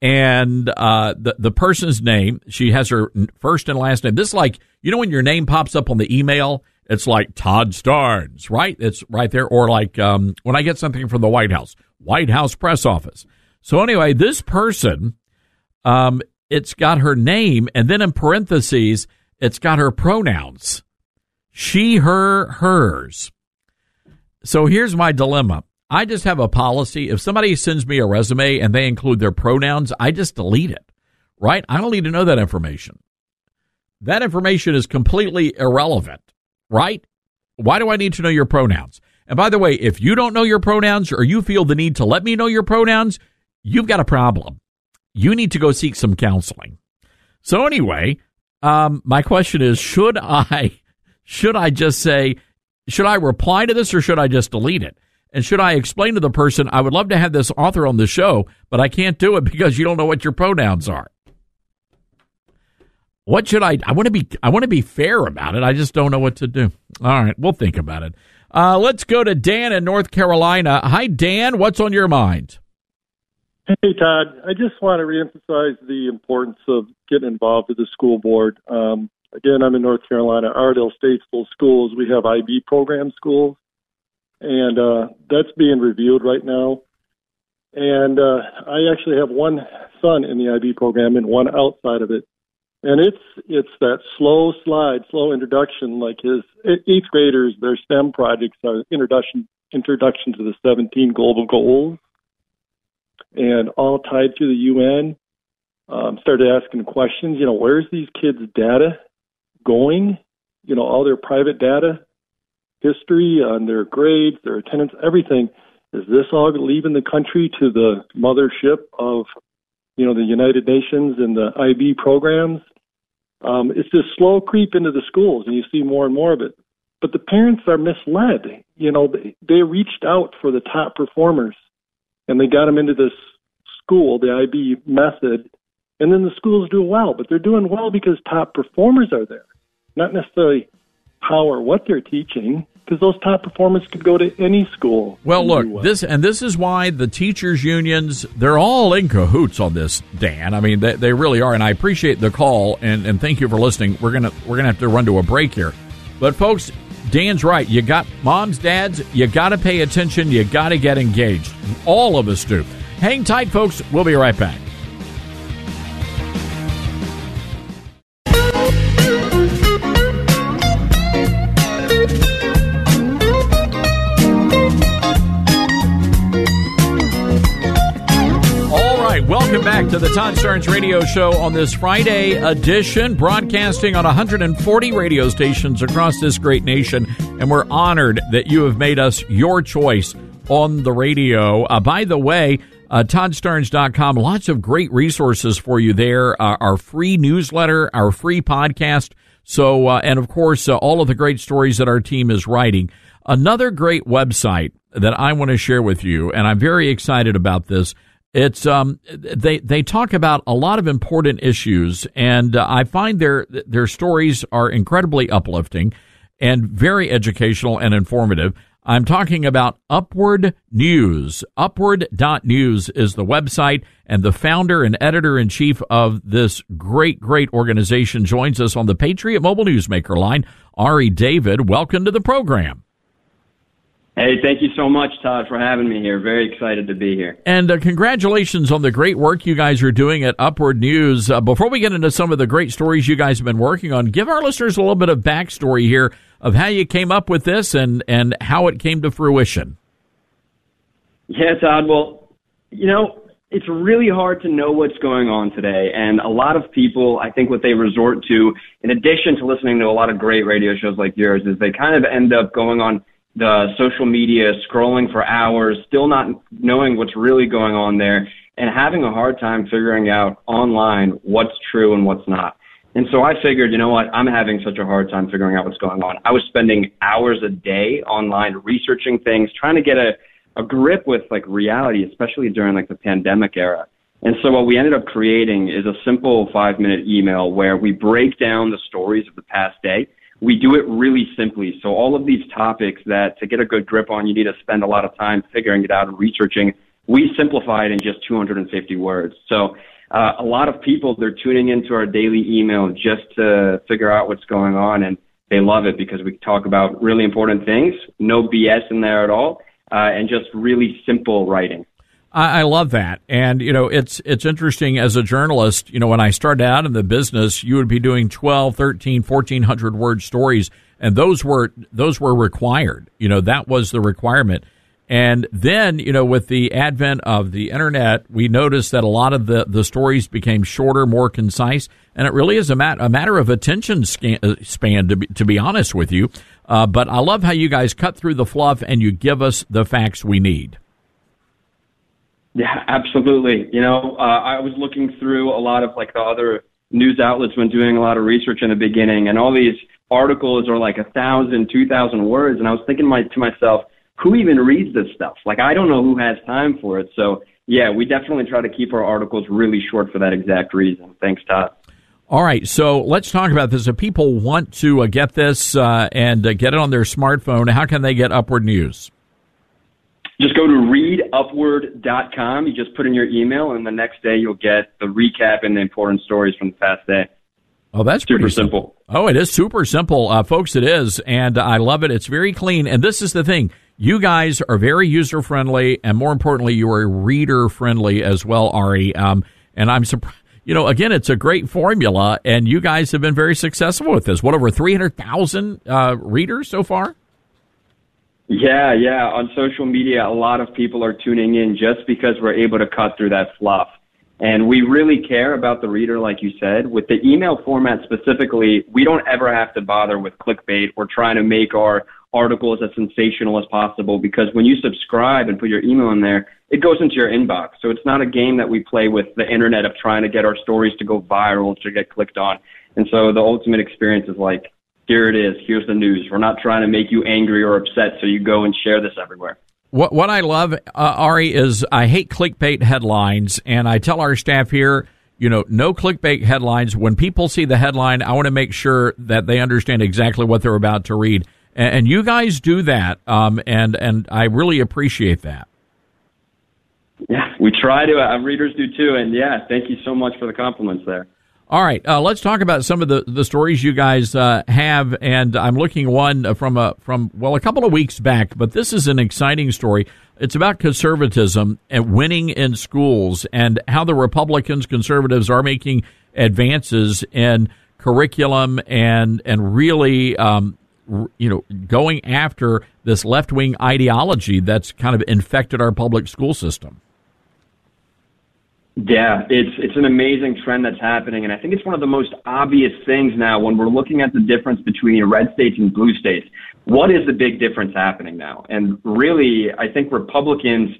and uh, the the person's name. She has her first and last name. This is like you know when your name pops up on the email, it's like Todd Starnes, right? It's right there. Or like um, when I get something from the White House, White House press office. So anyway, this person, um, it's got her name, and then in parentheses, it's got her pronouns: she, her, hers. So here's my dilemma. I just have a policy. If somebody sends me a resume and they include their pronouns, I just delete it, right? I don't need to know that information. That information is completely irrelevant, right? Why do I need to know your pronouns? And by the way, if you don't know your pronouns or you feel the need to let me know your pronouns, you've got a problem. You need to go seek some counseling. So anyway, um, my question is, should I, should I just say, should I reply to this or should I just delete it? And should I explain to the person, I would love to have this author on the show, but I can't do it because you don't know what your pronouns are. What should I? I want to be. I want to be fair about it. I just don't know what to do. All right, we'll think about it. Uh, let's go to Dan in North Carolina. Hi, Dan. What's on your mind? Hey, Todd. I just want to reemphasize the importance of getting involved with the school board. Um, again, I'm in North Carolina. Iredell Statesville Schools. We have IB program schools and uh, that's being reviewed right now. And uh, I actually have one son in the IB program and one outside of it, and it's it's that slow slide, slow introduction. Like his eighth graders, their STEM projects are introduction introduction to the 17 global goals, and all tied to the UN. Um, started asking questions. You know, where's these kids' data going? You know, all their private data history, on their grades, their attendance, everything. Is this all leaving the country to the mothership of, you know, the United Nations and the IB programs? Um, it's this slow creep into the schools, and you see more and more of it. But the parents are misled. You know, they, they reached out for the top performers, and they got them into this school, the IB method, and then the schools do well. But they're doing well because top performers are there, not necessarily how or what they're teaching because those top performers could go to any school. Well, look, this and this is why the teachers unions they're all in cahoots on this, Dan. I mean, they, they really are, and I appreciate the call and, and thank you for listening. We're gonna we're gonna have to run to a break here, but folks, Dan's right. You got moms, dads. You got to pay attention. You got to get engaged. All of us do. Hang tight, folks. We'll be right back. To the Todd Starnes Radio Show on this Friday edition, broadcasting on 140 radio stations across this great nation. And we're honored that you have made us your choice on the radio. Uh, by the way, uh, ToddStarnes.com, lots of great resources for you there. Uh, our free newsletter, our free podcast. So, uh, and of course, uh, all of the great stories that our team is writing. Another great website that I want to share with you, and I'm very excited about this. It's um they they talk about a lot of important issues, and uh, I find their their stories are incredibly uplifting and very educational and informative. I'm talking about Upward News. Upward.news is the website, and the founder and editor in chief of this great, great organization joins us on the Patriot Mobile Newsmaker line. Ari David, welcome to the program. Hey, thank you so much, Todd, for having me here. Very excited to be here. And uh, congratulations on the great work you guys are doing at Upward News. Uh, before we get into some of the great stories you guys have been working on, give our listeners a little bit of backstory here of how you came up with this and, and how it came to fruition. Yeah, Todd. Well, you know, it's really hard to know what's going on today. And a lot of people, I think what they resort to, in addition to listening to a lot of great radio shows like yours, is they kind of end up going on – the social media, scrolling for hours, still not knowing what's really going on there, and having a hard time figuring out online what's true and what's not. And so I figured, you know what, I'm having such a hard time figuring out what's going on. I was spending hours a day online researching things, trying to get a, a grip with like reality, especially during like the pandemic era. And so what we ended up creating is a simple five minute email where we break down the stories of the past day we do it really simply. So all of these topics that to get a good grip on, you need to spend a lot of time figuring it out and researching. We simplify it in just 250 words. So uh, a lot of people they're tuning into our daily email just to figure out what's going on, and they love it because we talk about really important things, no BS in there at all, uh, and just really simple writing. I, I love that, and you know it's it's interesting as a journalist. You know, when I started out in the business, you would be doing 12, 13, 1400 word stories, and those were those were required. You know, that was the requirement. And then, you know, with the advent of the internet, we noticed that a lot of the, the stories became shorter, more concise, and it really is a, mat- a matter of attention uh, span, to be, to be honest with you. Uh, but I love how you guys cut through the fluff and you give us the facts we need. Yeah, absolutely. You know, uh, I was looking through a lot of like the other news outlets when doing a lot of research in the beginning, and all these articles are like a thousand, two thousand words, and I was thinking my, to myself, who even reads this stuff? Like, I don't know who has time for it. So, yeah, we definitely try to keep our articles really short for that exact reason. Thanks, Todd. All right, so let's talk about this. If people want to uh, get this uh, and uh, get it on their smartphone, how can they get Upward News? Just go to readupward.com. You just put in your email, and the next day you'll get the recap and the important stories from the past day. Oh, that's super simple. simple. Oh, it is super simple, uh, folks. It is, and I love it. It's very clean, and this is the thing: you guys are very user friendly, and more importantly, you are reader friendly as well, Ari. Um, and I'm surprised. You know, again, it's a great formula, and you guys have been very successful with this. What over three hundred thousand uh, readers so far? Yeah, yeah. On social media, a lot of people are tuning in just because we're able to cut through that fluff. And we really care about the reader, like you said. With the email format specifically, we don't ever have to bother with clickbait or trying to make our articles as sensational as possible because when you subscribe and put your email in there, it goes into your inbox. So it's not a game that we play with the internet of trying to get our stories to go viral, to get clicked on. And so the ultimate experience is like here it is. Here's the news. We're not trying to make you angry or upset, so you go and share this everywhere. What what I love, uh, Ari, is I hate clickbait headlines, and I tell our staff here, you know, no clickbait headlines. When people see the headline, I want to make sure that they understand exactly what they're about to read, and, and you guys do that, um, and and I really appreciate that. Yeah, we try to. Uh, readers do too, and yeah, thank you so much for the compliments there. All right, uh, let's talk about some of the, the stories you guys uh, have, and I'm looking one from a from well a couple of weeks back, but this is an exciting story. It's about conservatism and winning in schools, and how the Republicans, conservatives are making advances in curriculum and and really, um, you know, going after this left wing ideology that's kind of infected our public school system. Yeah, it's it's an amazing trend that's happening, and I think it's one of the most obvious things now when we're looking at the difference between red states and blue states. What is the big difference happening now? And really, I think Republicans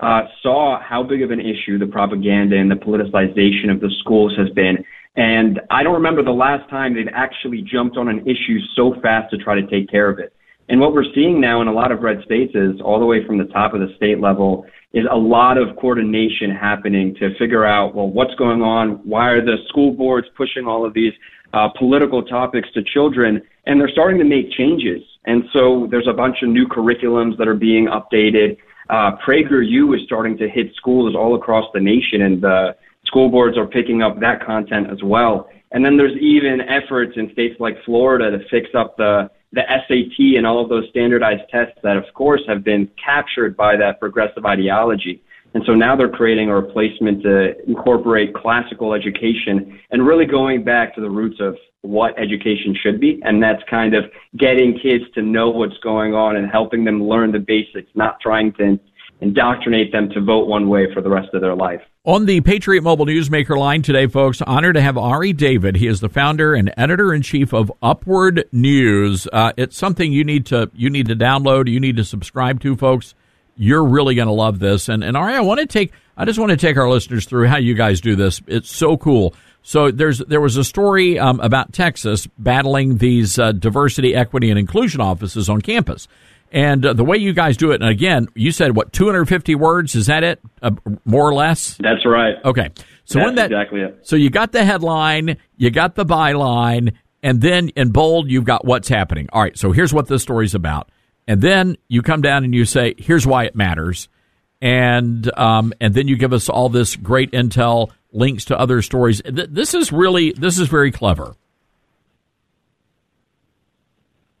uh, saw how big of an issue the propaganda and the politicization of the schools has been, and I don't remember the last time they've actually jumped on an issue so fast to try to take care of it. And what we're seeing now in a lot of red states is all the way from the top of the state level is a lot of coordination happening to figure out, well, what's going on? Why are the school boards pushing all of these uh, political topics to children? And they're starting to make changes. And so there's a bunch of new curriculums that are being updated. Uh, PragerU is starting to hit schools all across the nation, and the school boards are picking up that content as well. And then there's even efforts in states like Florida to fix up the the SAT and all of those standardized tests that, of course, have been captured by that progressive ideology. And so now they're creating a replacement to incorporate classical education and really going back to the roots of what education should be. And that's kind of getting kids to know what's going on and helping them learn the basics, not trying to indoctrinate them to vote one way for the rest of their life. On the Patriot Mobile Newsmaker line today, folks, honored to have Ari David. He is the founder and editor in chief of Upward News. Uh, it's something you need to you need to download. You need to subscribe to, folks. You're really going to love this. And and Ari, I want to take I just want to take our listeners through how you guys do this. It's so cool. So there's there was a story um, about Texas battling these uh, diversity, equity, and inclusion offices on campus. And uh, the way you guys do it, and again, you said what 250 words? Is that it? Uh, more or less? That's right. Okay. So That's when that exactly it. so you got the headline, you got the byline, and then in bold you've got what's happening. All right. So here's what this story's about, and then you come down and you say, here's why it matters, and um, and then you give us all this great intel, links to other stories. This is really this is very clever.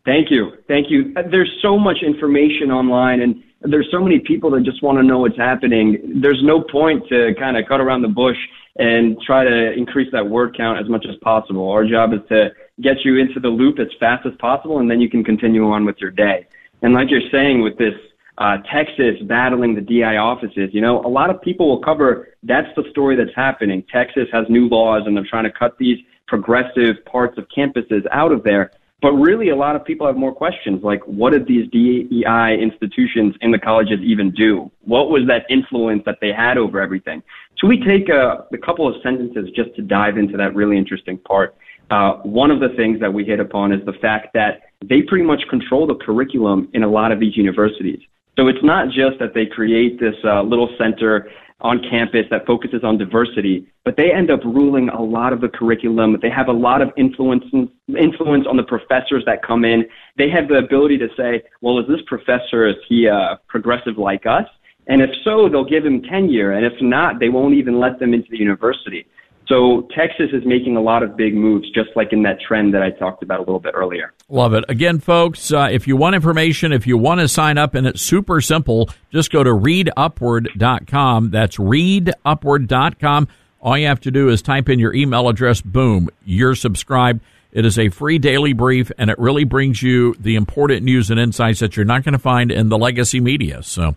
Thank you. Thank you. There's so much information online and there's so many people that just want to know what's happening. There's no point to kind of cut around the bush and try to increase that word count as much as possible. Our job is to get you into the loop as fast as possible and then you can continue on with your day. And like you're saying with this uh, Texas battling the DI offices, you know, a lot of people will cover that's the story that's happening. Texas has new laws and they're trying to cut these progressive parts of campuses out of there. But really, a lot of people have more questions like, what did these DEI institutions in the colleges even do? What was that influence that they had over everything? So we take a, a couple of sentences just to dive into that really interesting part. Uh, one of the things that we hit upon is the fact that they pretty much control the curriculum in a lot of these universities. So it's not just that they create this uh, little center on campus that focuses on diversity, but they end up ruling a lot of the curriculum. They have a lot of influence influence on the professors that come in. They have the ability to say, well, is this professor is he uh, progressive like us? And if so, they'll give him tenure, and if not, they won't even let them into the university. So Texas is making a lot of big moves, just like in that trend that I talked about a little bit earlier. Love it. Again, folks, uh, if you want information, if you want to sign up, and it's super simple, just go to readupward.com. That's readupward.com. All you have to do is type in your email address. Boom, you're subscribed. It is a free daily brief, and it really brings you the important news and insights that you're not going to find in the legacy media. So,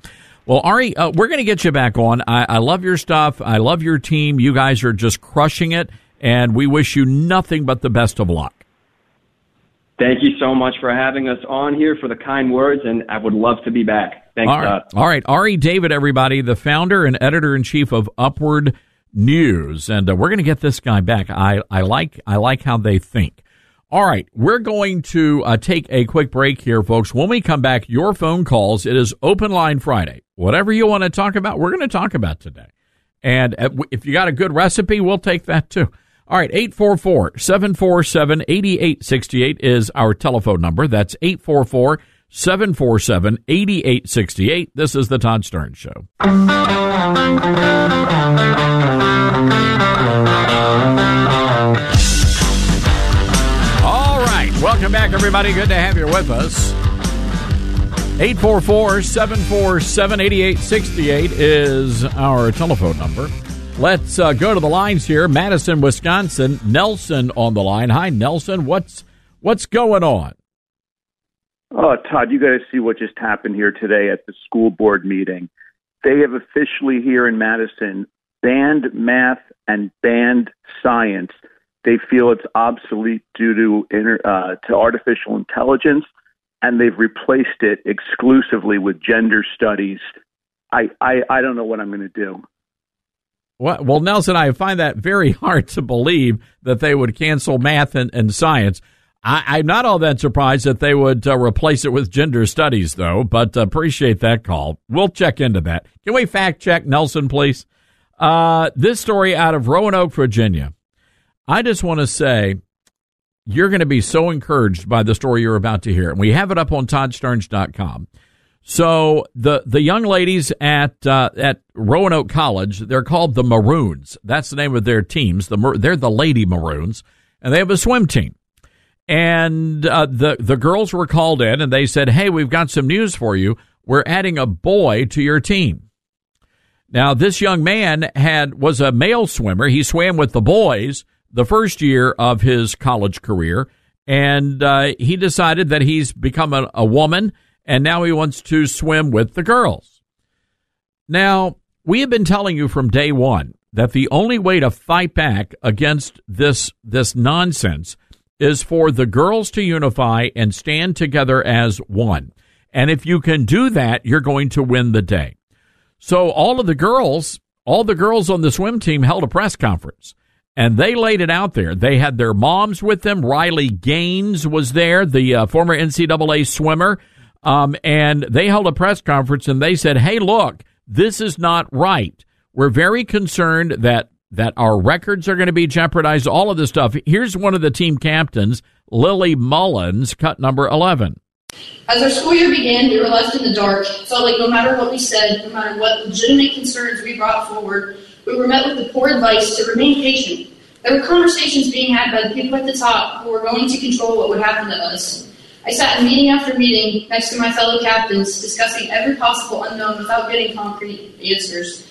well, Ari, uh, we're going to get you back on. I, I love your stuff. I love your team. You guys are just crushing it, and we wish you nothing but the best of luck. Thank you so much for having us on here for the kind words, and I would love to be back. Thanks, All right, All right. Ari David, everybody, the founder and editor in chief of Upward News. And uh, we're going to get this guy back. I, I like, I like how they think. All right. We're going to uh, take a quick break here, folks. When we come back, your phone calls. It is open line Friday. Whatever you want to talk about, we're going to talk about today. And uh, if you got a good recipe, we'll take that too. All right, 844 747 8868 is our telephone number. That's 844 747 8868. This is The Todd Starnes Show. Welcome back, everybody. Good to have you with us. 844 747 8868 is our telephone number. Let's uh, go to the lines here. Madison, Wisconsin. Nelson on the line. Hi, Nelson. What's what's going on? Oh, Todd, you got to see what just happened here today at the school board meeting. They have officially here in Madison banned math and banned science. They feel it's obsolete due to inter, uh, to artificial intelligence, and they've replaced it exclusively with gender studies. I I, I don't know what I'm going to do. Well, well, Nelson, I find that very hard to believe that they would cancel math and, and science. I, am not all that surprised that they would uh, replace it with gender studies, though, but appreciate that call. We'll check into that. Can we fact check Nelson, please? Uh, this story out of Roanoke, Virginia. I just want to say you're going to be so encouraged by the story you're about to hear. And we have it up on ToddStarnes.com. So the the young ladies at uh, at Roanoke College, they're called the Maroons. That's the name of their teams. The they're the Lady Maroons, and they have a swim team. And uh, the the girls were called in, and they said, "Hey, we've got some news for you. We're adding a boy to your team." Now, this young man had was a male swimmer. He swam with the boys the first year of his college career, and uh, he decided that he's become a, a woman, and now he wants to swim with the girls. Now, we have been telling you from day one that the only way to fight back against this this nonsense is for the girls to unify and stand together as one. And if you can do that, you're going to win the day. So all of the girls, all the girls on the swim team held a press conference and they laid it out there. They had their moms with them. Riley Gaines was there, the uh, former NCAA swimmer. Um, and they held a press conference and they said, Hey, look, this is not right. We're very concerned that that our records are going to be jeopardized, all of this stuff. Here's one of the team captains, Lily Mullins, cut number 11. As our school year began, we were left in the dark. It felt like no matter what we said, no matter what legitimate concerns we brought forward, we were met with the poor advice to remain patient. There were conversations being had by the people at the top who were going to control what would happen to us. I sat in meeting after meeting next to my fellow captains, discussing every possible unknown without getting concrete answers.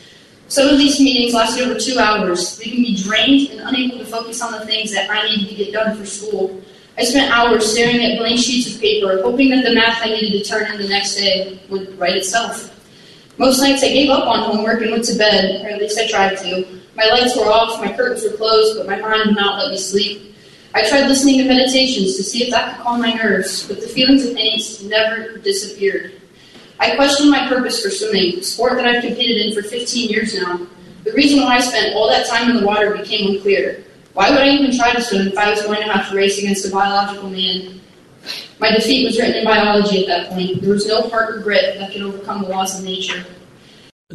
Some of these meetings lasted over two hours, leaving me drained and unable to focus on the things that I needed to get done for school. I spent hours staring at blank sheets of paper, hoping that the math I needed to turn in the next day would write itself. Most nights I gave up on homework and went to bed, or at least I tried to. My lights were off, my curtains were closed, but my mind would not let me sleep. I tried listening to meditations to see if that could calm my nerves, but the feelings of angst never disappeared. I questioned my purpose for swimming, a sport that I've competed in for 15 years now. The reason why I spent all that time in the water became unclear. Why would I even try to swim if I was going to have to race against a biological man? My defeat was written in biology at that point. There was no heart or grit that could overcome the laws of nature.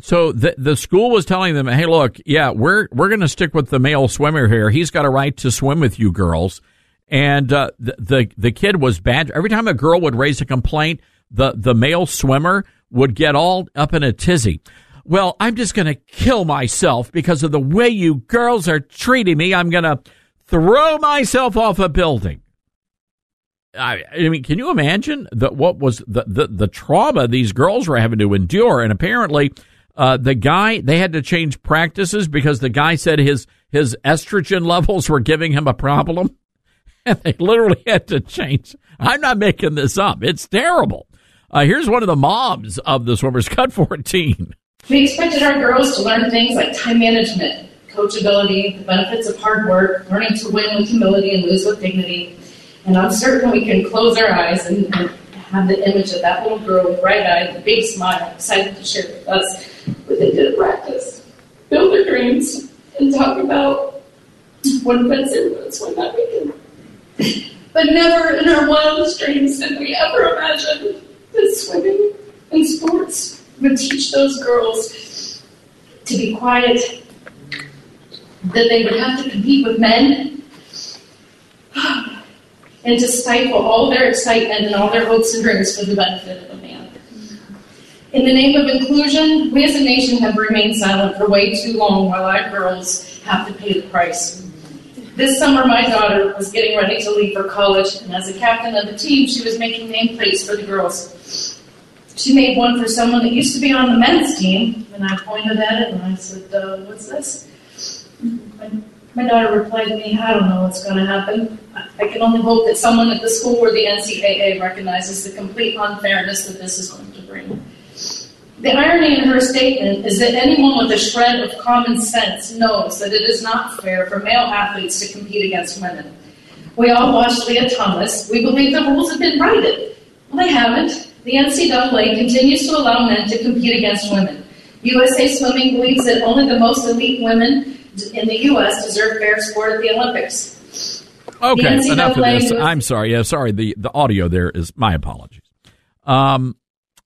So the the school was telling them, "Hey, look, yeah, we're we're going to stick with the male swimmer here. He's got a right to swim with you girls." And uh, the, the the kid was bad. Every time a girl would raise a complaint, the, the male swimmer would get all up in a tizzy. Well, I'm just going to kill myself because of the way you girls are treating me. I'm going to throw myself off a building. I, I mean, can you imagine that what was the, the, the trauma these girls were having to endure? And apparently, uh, the guy, they had to change practices because the guy said his, his estrogen levels were giving him a problem. And they literally had to change. I'm not making this up. It's terrible. Uh, here's one of the moms of the swimmers, cut 14. We expected our girls to learn things like time management, coachability, the benefits of hard work, learning to win with humility and lose with dignity. And I'm certain we can close our eyes and, and have the image of that little girl bright eyes, a big smile, excited to share with us what they did at practice, build their dreams, and talk about what events to swim that weekend. But never in our wildest dreams did we ever imagine that swimming and sports would teach those girls to be quiet, that they would have to compete with men, and to stifle all their excitement and all their hopes and dreams for the benefit of a man. In the name of inclusion, we as a nation have remained silent for way too long while our girls have to pay the price. This summer, my daughter was getting ready to leave for college, and as a captain of the team, she was making nameplates for the girls. She made one for someone that used to be on the men's team, and I pointed at it and I said, uh, What's this? My, daughter replied to me, I don't know what's going to happen. I can only hope that someone at the school or the NCAA recognizes the complete unfairness that this is going to bring. The irony in her statement is that anyone with a shred of common sense knows that it is not fair for male athletes to compete against women. We all watched Lia Thomas. We believe the rules have been righted. Well, they haven't. The NCAA continues to allow men to compete against women. USA Swimming believes that only the most elite women in the U.S. deserve fair sport at the Olympics. Okay, The enough of this. was- I'm sorry. Yeah, sorry. The the audio there is my apologies. Um,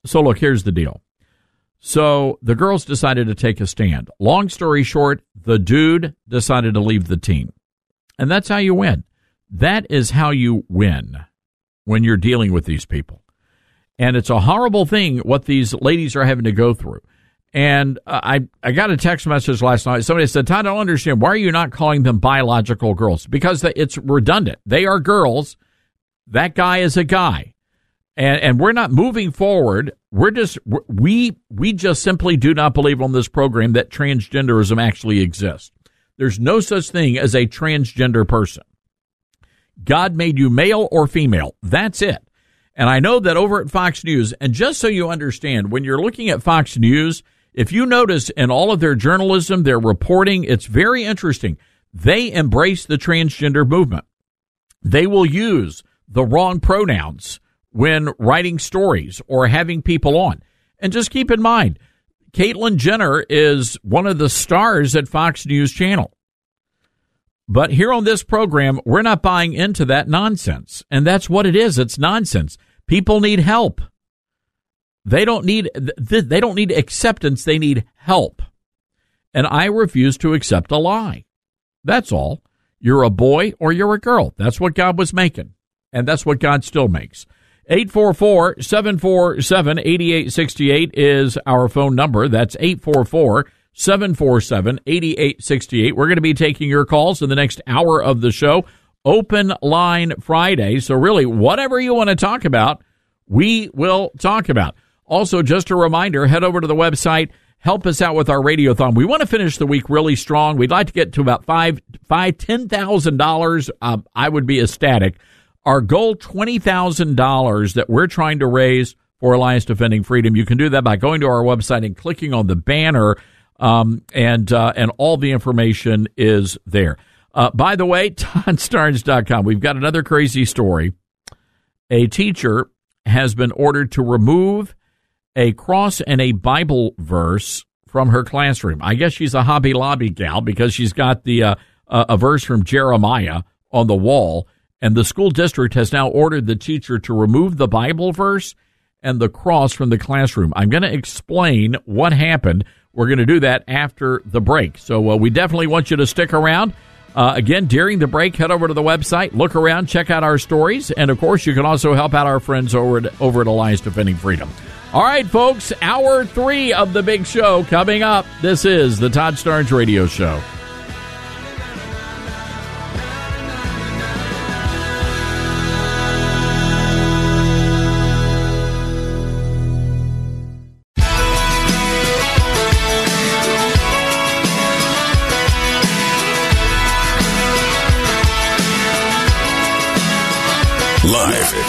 so look, here's the deal. So the girls decided to take a stand. Long story short, the dude decided to leave the team, and that's how you win. That is how you win when you're dealing with these people. And it's a horrible thing what these ladies are having to go through. And uh, I, I got a text message last night. Somebody said, Todd, I don't understand. Why are you not calling them biological girls? Because it's redundant. They are girls. That guy is a guy. And, and we're not moving forward. We're just, we, we just simply do not believe on this program that transgenderism actually exists. There's no such thing as a transgender person. God made you male or female. That's it. And I know that over at Fox News, and just so you understand, when you're looking at Fox News, if you notice in all of their journalism, their reporting, it's very interesting. They embrace the transgender movement. They will use the wrong pronouns when writing stories or having people on. And just keep in mind, Caitlyn Jenner is one of the stars at Fox News Channel. But here on this program, we're not buying into that nonsense. And that's what it is. It's nonsense. People need help. They don't need they don't need acceptance, they need help. And I refuse to accept a lie. That's all. You're a boy or you're a girl. That's what God was making. And that's what God still makes. 844 747 8868 is our phone number. That's 844 747 8868. We're going to be taking your calls in the next hour of the show. Open line Friday. So, really, whatever you want to talk about, we will talk about. Also, just a reminder head over to the website. Help us out with our radiothon. We want to finish the week really strong. We'd like to get to about five, five, ten thousand dollars. Um, I would be ecstatic. Our goal, $20,000 that we're trying to raise for Alliance Defending Freedom. You can do that by going to our website and clicking on the banner, um, and, uh, and all the information is there. Uh, by the way, ToddStarnes.com. We've got another crazy story. A teacher has been ordered to remove a cross and a Bible verse from her classroom. I guess she's a Hobby Lobby gal because she's got the uh, uh, a verse from Jeremiah on the wall, and the school district has now ordered the teacher to remove the Bible verse and the cross from the classroom. I'm going to explain what happened. We're going to do that after the break. So uh, we definitely want you to stick around. Uh, again, during the break, head over to the website, look around, check out our stories, and of course, you can also help out our friends over at, over at Alliance Defending Freedom. All right, folks, hour three of the big show coming up. This is the Todd Starnes Radio Show.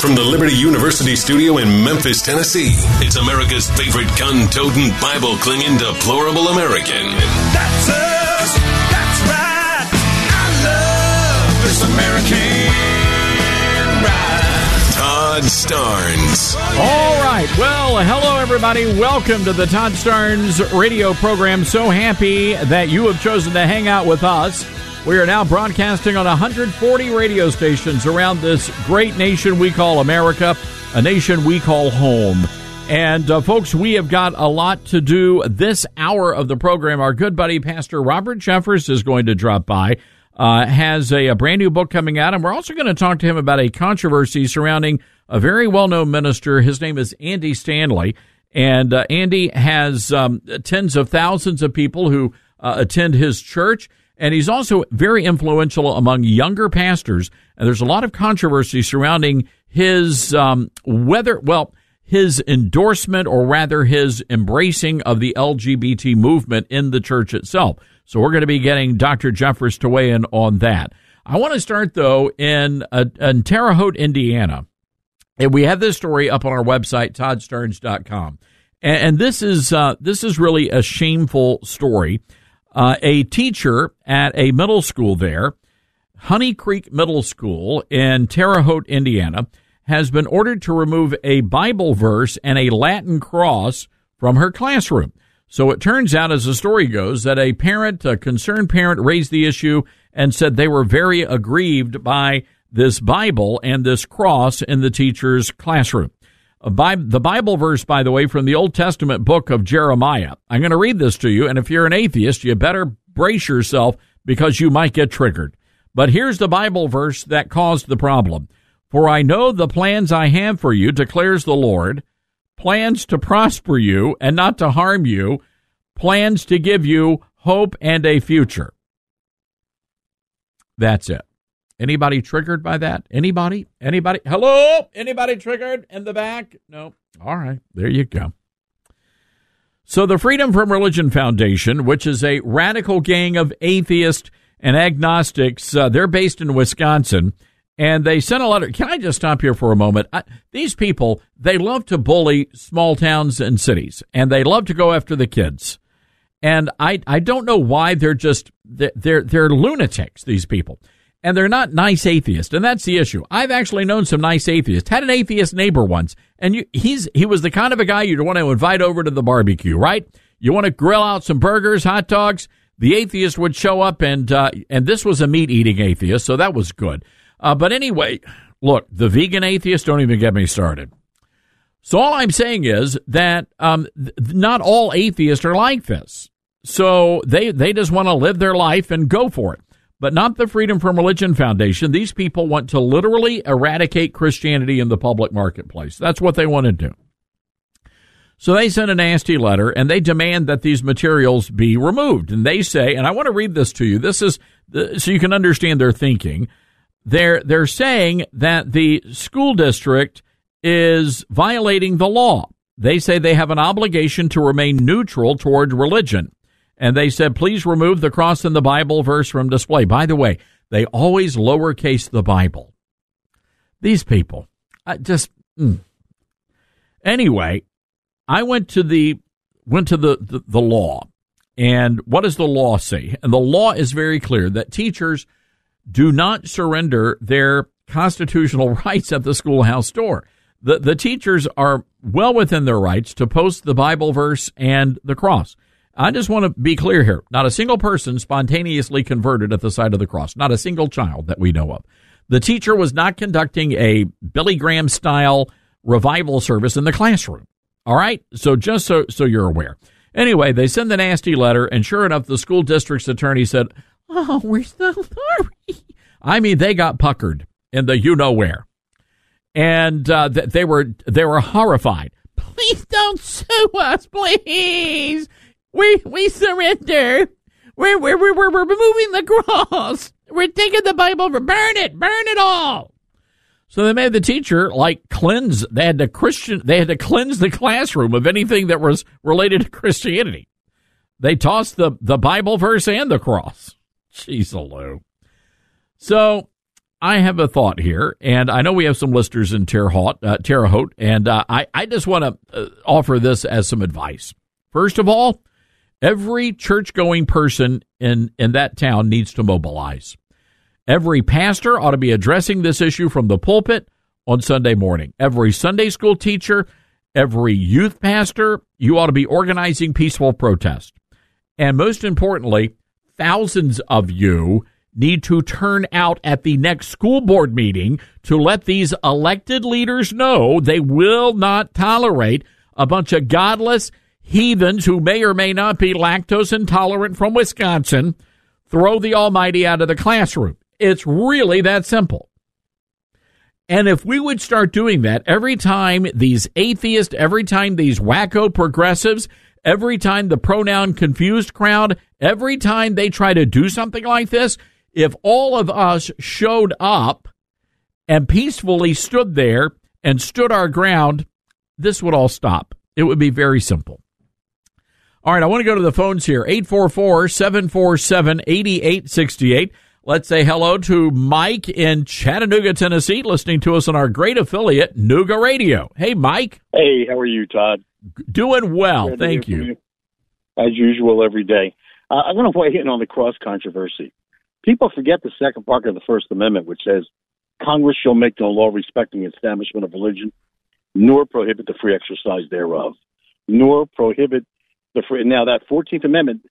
From the Liberty University studio in Memphis, Tennessee, it's America's favorite gun toting, Bible clinging, deplorable American. That's us. That's right. I love this American ride. Todd Starnes. All right. Well, hello, everybody. Welcome to the Todd Starnes radio program. So happy that you have chosen to hang out with us. We are now broadcasting on 140 radio stations around this great nation we call America, a nation we call home. And, uh, folks, we have got a lot to do this hour of the program. Our good buddy, Pastor Robert Jeffress, is going to drop by. Uh, has a, a brand new book coming out, and we're also going to talk to him about a controversy surrounding a very well known minister. His name is Andy Stanley. And uh, Andy has um, tens of thousands of people who uh, attend his church. And he's also very influential among younger pastors. And there's a lot of controversy surrounding his um, whether, well, his endorsement or rather his embracing of the LGBT movement in the church itself. So we're going to be getting Dr. Jeffress to weigh in on that. I want to start though in, uh, in Terre Haute, Indiana. And we have this story up on our website, toddstarnes.com. And, and this is uh, this is really a shameful story. Uh, a teacher at a middle school there, Honey Creek Middle School in Terre Haute, Indiana, has been ordered to remove a Bible verse and a Latin cross from her classroom. So it turns out, as the story goes, that a parent, a concerned parent, raised the issue and said they were very aggrieved by this Bible and this cross in the teacher's classroom. The Bible verse, by the way, from the Old Testament book of Jeremiah. I'm going to read this to you, and if you're an atheist, you better brace yourself because you might get triggered. But here's the Bible verse that caused the problem. For I know the plans I have for you, declares the Lord plans to prosper you and not to harm you, plans to give you hope and a future. That's it. Anybody triggered by that? Anybody? Anybody? Hello? Anybody triggered in the back? No. All right. There you go. So, the Freedom from Religion Foundation, which is a radical gang of atheists and agnostics, uh, they're based in Wisconsin, and they sent a letter. Can I just stop here for a moment? I, these people, they love to bully small towns and cities, and they love to go after the kids. And I, I don't know why they're just they're they're lunatics. These people, and they're not nice atheists, and that's the issue. I've actually known some nice atheists. Had an atheist neighbor once, and you, he's he was the kind of a guy you'd want to invite over to the barbecue, right? You want to grill out some burgers, hot dogs. The atheist would show up, and uh, and this was a meat eating atheist, so that was good. Uh, but anyway, look, the vegan atheists don't even get me started. So all I'm saying is that um, th- not all atheists are like this. So they they just want to live their life and go for it. But not the Freedom from Religion Foundation. These people want to literally eradicate Christianity in the public marketplace. That's what they want to do. So they send a nasty letter and they demand that these materials be removed. And they say, and I want to read this to you. This is so you can understand their thinking. They're they're saying that the school district is violating the law. They say they have an obligation to remain neutral toward religion. And they said, please remove the cross and the Bible verse from display. By the way, they always lowercase the Bible. These people, I just mm. anyway. I went to the went to the, the the law, and what does the law say? And the law is very clear that teachers do not surrender their constitutional rights at the schoolhouse door. The, the teachers are well within their rights to post the Bible verse and the cross. I just want to be clear here. Not a single person spontaneously converted at the side of the cross. Not a single child that we know of. The teacher was not conducting a Billy Graham style revival service in the classroom. All right. So just so, so you're aware. Anyway, they send the nasty letter and sure enough, the school district's attorney said, Oh, we're so sorry. I mean, they got puckered in the you know where, and uh, they were they were horrified. Please don't sue us, please. We we surrender. We're we're we're, we're removing the cross. We're taking the Bible. Burn it. Burn it all. So they made the teacher like cleanse. They had to Christian. They had to cleanse the classroom of anything that was related to Christianity. They tossed the the Bible verse and the cross. Jeez. So I have a thought here, and I know we have some listeners in Terre Haute, uh, Terre Haute and uh, I, I just want to uh, offer this as some advice. First of all, every church going person in, in that town needs to mobilize. Every pastor ought to be addressing this issue from the pulpit on Sunday morning. Every Sunday school teacher, every youth pastor, you ought to be organizing peaceful protest. And most importantly, thousands of you need to turn out at the next school board meeting to let these elected leaders know they will not tolerate a bunch of godless heathens who may or may not be lactose intolerant from Wisconsin throw the almighty out of the classroom. It's really that simple. And if we would start doing that every time these atheists, every time these wacko progressives, every time the pronoun confused crowd, every time they try to do something like this, if all of us showed up and peacefully stood there and stood our ground, this would all stop. It would be very simple. All right, I want to go to the phones here 844 747 8868. Let's say hello to Mike in Chattanooga, Tennessee, listening to us on our great affiliate, Nooga Radio. Hey, Mike. Hey, how are you, Todd? Doing well, Good thank hear you. As usual, every day. Uh, I'm going to weigh in on the cross controversy. People forget the second part of the First Amendment, which says Congress shall make no law respecting the establishment of religion, nor prohibit the free exercise thereof, nor prohibit the. Now, that 14th Amendment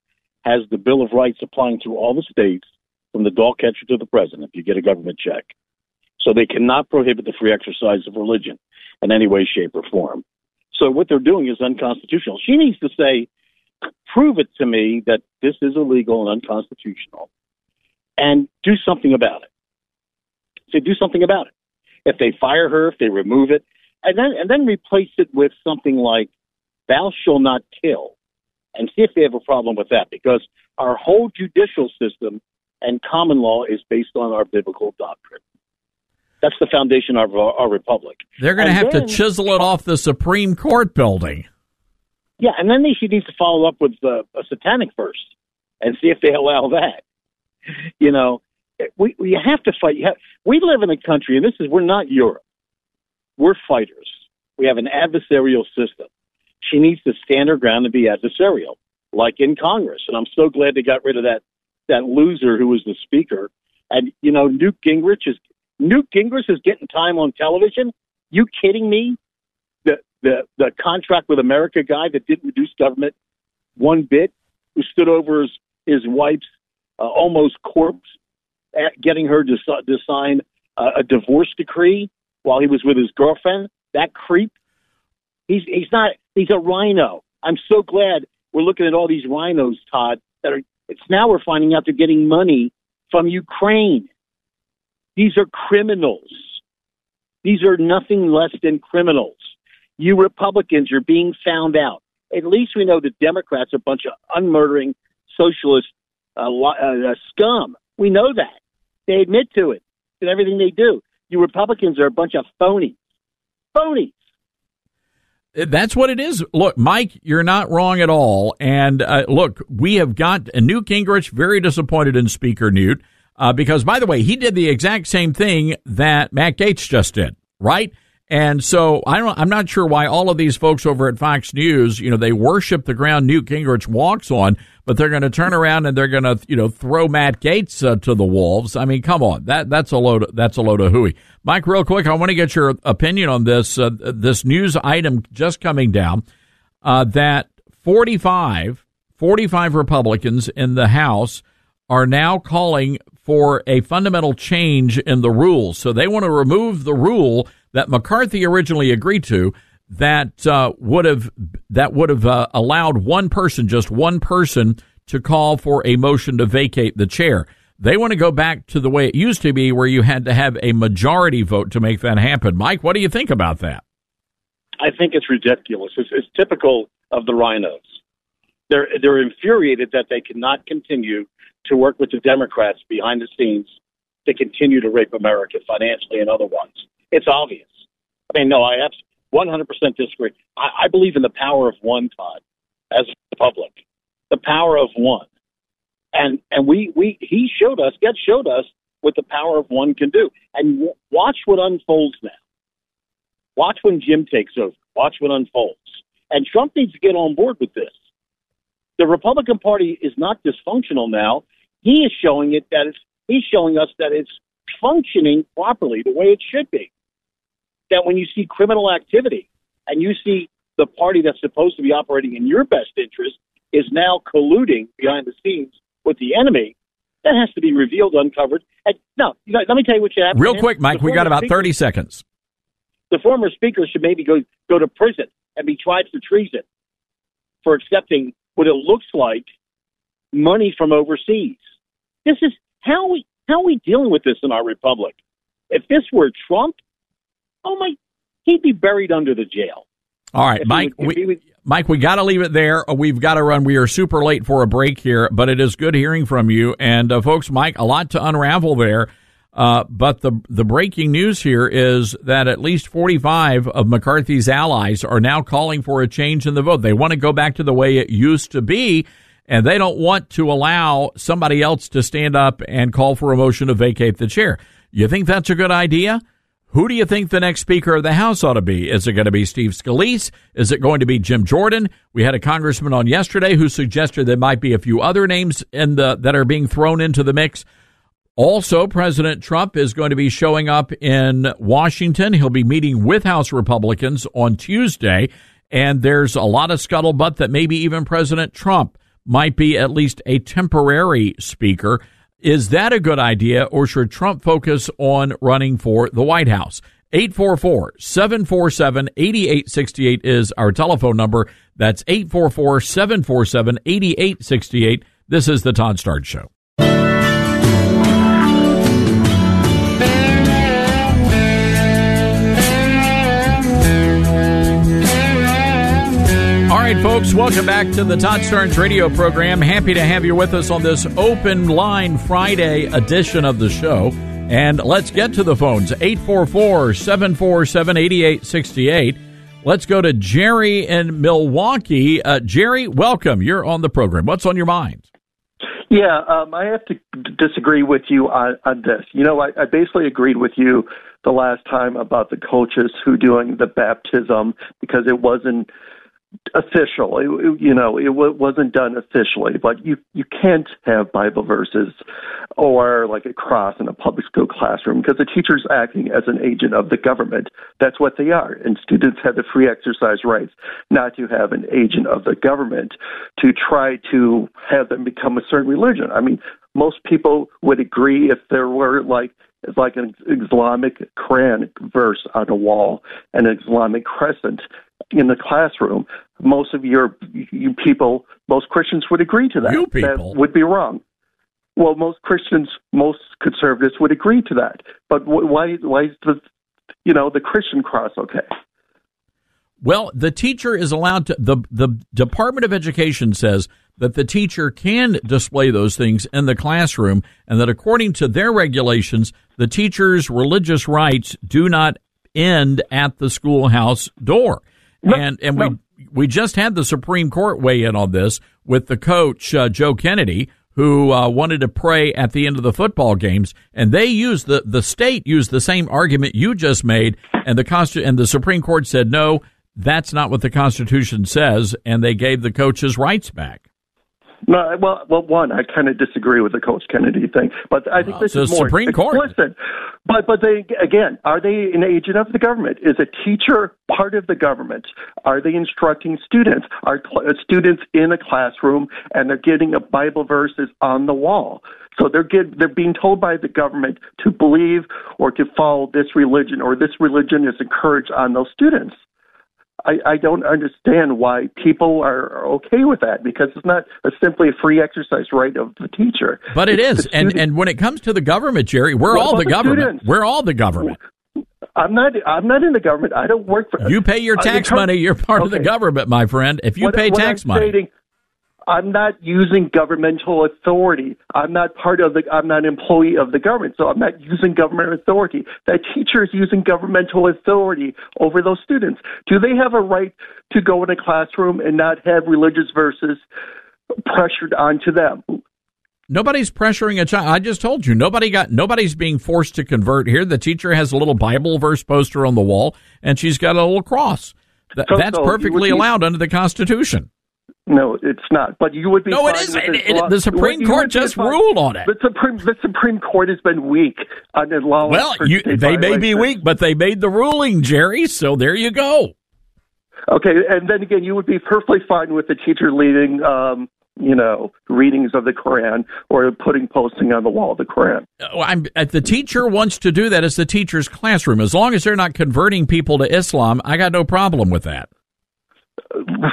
has the Bill of Rights applying to all the states, from the dog catcher to the president, if you get a government check. So they cannot prohibit the free exercise of religion in any way, shape, or form. So what they're doing is unconstitutional. She needs to say, prove it to me that this is illegal and unconstitutional, and do something about it. Say, do something about it. If they fire her, if they remove it, and then and then replace it with something like, "Thou shall not kill," and see if they have a problem with that, because our whole judicial system and common law is based on our biblical doctrine. That's the foundation of our, our republic. They're going to have then- to chisel it off the Supreme Court building. Yeah, and then they should need to follow up with uh, a satanic first and see if they allow that. You know, we we have to fight. You have, we live in a country, and this is we're not Europe. We're fighters. We have an adversarial system. She needs to stand her ground and be adversarial, like in Congress. And I'm so glad they got rid of that that loser who was the speaker. And you know, Newt Gingrich is Newt Gingrich is getting time on television. You kidding me? the the the contract with America guy that didn't reduce government one bit, who stood over his his wife's uh, almost corpse, at getting her to, to sign a divorce decree while he was with his girlfriend. That creep. He's he's not. He's a RINO. I'm so glad we're looking at all these RINOs, Todd. That are. It's now we're finding out they're getting money from Ukraine. These are criminals. These are nothing less than criminals. You Republicans are being found out. At least we know the Democrats are a bunch of unmurdering socialist uh, uh, uh, scum. We know that. They admit to it in everything they do. You Republicans are a bunch of phonies. Phonies. That's what it is. Look, Mike, you're not wrong at all. And uh, look, we have got Newt Gingrich very disappointed in Speaker Newt uh, because, by the way, he did the exact same thing that Matt Gaetz just did, right? And so I don't, I'm not sure why all of these folks over at Fox News, you know, they worship the ground Newt Gingrich walks on, but they're going to turn around and they're going to, you know, throw Matt Gaetz uh, to the wolves. I mean, come on, that that's a load. That's a load of hooey. Mike, real quick, I want to get your opinion on this. Uh, this news item just coming down uh, that 45, 45 Republicans in the House are now calling for a fundamental change in the rules. So they want to remove the rule that McCarthy originally agreed to that uh, would have that would have uh, allowed one person, just one person, to call for a motion to vacate the chair. They want to go back to the way it used to be, where you had to have a majority vote to make that happen. Mike, what do you think about that? I think it's ridiculous. It's, it's typical of the RINOs. They're they're infuriated that they cannot continue to work with the Democrats behind the scenes to continue to rape America financially and otherwise. It's obvious. I mean, no, I abs- 100% disagree. I, I believe in the power of one, Todd, as the public, the power of one, and and we we he showed us, God showed us what the power of one can do, and w- watch what unfolds now. Watch when Jim takes over. Watch what unfolds. And Trump needs to get on board with this. The Republican Party is not dysfunctional now. He is showing it that it's he's showing us that it's functioning properly the way it should be. That when you see criminal activity and you see the party that's supposed to be operating in your best interest is now colluding behind the scenes with the enemy, that has to be revealed, uncovered. And no, you know, let me tell you what you have. Real quick, Mike, we got about speaker- 30 seconds. the former speaker should maybe go go to prison and be tried for treason for accepting what it looks like money from overseas. This is how we how are we dealing with this in our republic? If this were Trump, oh my, he'd be buried under the jail. All right, If Mike. if we, would- Mike, we got to leave it there. Uh, We've got to run. We are super late for a break here, but it is good hearing from you. And uh, folks, Mike, a lot to unravel there. Uh, but the the breaking news here is that at least 45 of McCarthy's allies are now calling for a change in the vote. They want to go back to the way it used to be. and they don't want to allow somebody else to stand up and call for a motion to vacate the chair. You think that's a good idea? Who do you think the next Speaker of the House ought to be? Is it going to be Steve Scalise? Is it going to be Jim Jordan? We had a congressman on yesterday who suggested there might be a few other names in the that are being thrown into the mix. Also, President Trump is going to be showing up in Washington. He'll be meeting with House Republicans on Tuesday, and there's a lot of scuttlebutt that maybe even President Trump might be at least a temporary speaker. Is that a good idea, or should Trump focus on running for the White House? 844 747 8868 is our telephone number. That's 844 747 8868. This is the Todd Starnes Show. Right, folks, welcome back to the Todd Starnes radio program. Happy to have you with us on this open line Friday edition of the show. And let's get to the phones 844 747 8868. Let's go to Jerry in Milwaukee. Uh, Jerry, welcome. You're on the program. What's on your mind? Yeah, um, I have to disagree with you on, on this. You know, I, I basically agreed with you the last time about the coaches who doing the baptism because it wasn't official. It, you know, it w- wasn't done officially. But you you can't have Bible verses or like a cross in a public school classroom because the teacher's acting as an agent of the government. That's what they are, and students have the free exercise rights not to have an agent of the government to try to have them become a certain religion. I mean, most people would agree if there were like it's like an Islamic Quran verse on a wall, and an Islamic crescent in the classroom. Most of your you people, most Christians would agree to that. You people. That would be wrong. Well, most Christians, most conservatives would agree to that. But why? Why is the you know the Christian cross okay? Well, the teacher is allowed to, the, the Department of Education says that the teacher can display those things in the classroom and that according to their regulations, the teacher's religious rights do not end at the schoolhouse door. And, and we, we just had the Supreme Court weigh in on this with the coach, uh, Joe Kennedy, who uh, wanted to pray at the end of the football games, and they used the the state used the same argument you just made, and the Consti- and the Supreme Court said no, that's not what the Constitution says, and they gave the coaches rights back. No, well, well, one, I kind of disagree with the Coach Kennedy thing, but I think Well, this is the more Supreme Court. explicit. But but they again, are they an agent of the government? Is a teacher part of the government? Are they instructing students? Are cl- uh, students in a classroom and they're getting a Bible verses on the wall? So they're get, they're being told by the government to believe or to follow this religion, or this religion is encouraged on those students. I, I don't understand why people are, okay with that because it's not a, simply a free exercise right of the teacher. But it It's is, and and when it comes to the government, Jerry, we're all the government. students? We're all the government. I'm not. I'm not in the government. I don't work for. You pay your Uh, tax terms- money. You're part of the government, my friend. If you What- pay what tax I'm money, stating, I'm not using governmental authority. I'm not part of the. I'm not an employee of the government, so I'm not using government authority. That teacher is using governmental authority over those students. Do they have a right to go in a classroom and not have religious verses pressured onto them? Nobody's pressuring a child. I just told you nobody got nobody's being forced to convert here. The teacher has a little Bible verse poster on the wall, and she's got a little cross. Th- So- that's so you perfectly be- allowed under the Constitution. No, it's not. But you would be. No, it fine It- it- the Supreme you Court just ruled on it. The Supreme the Supreme Court has been weak on the law. Well, you, they may be weak, but they made the ruling, Jerry. So there you go. Okay, and then again, you would be perfectly fine with the teacher leading, um, you know, readings of the Quran or putting posting on the wall of the Quran. Uh, I'm, uh, the teacher wants to do that as the teacher's classroom. As long as they're not converting people to Islam, I got no problem with that.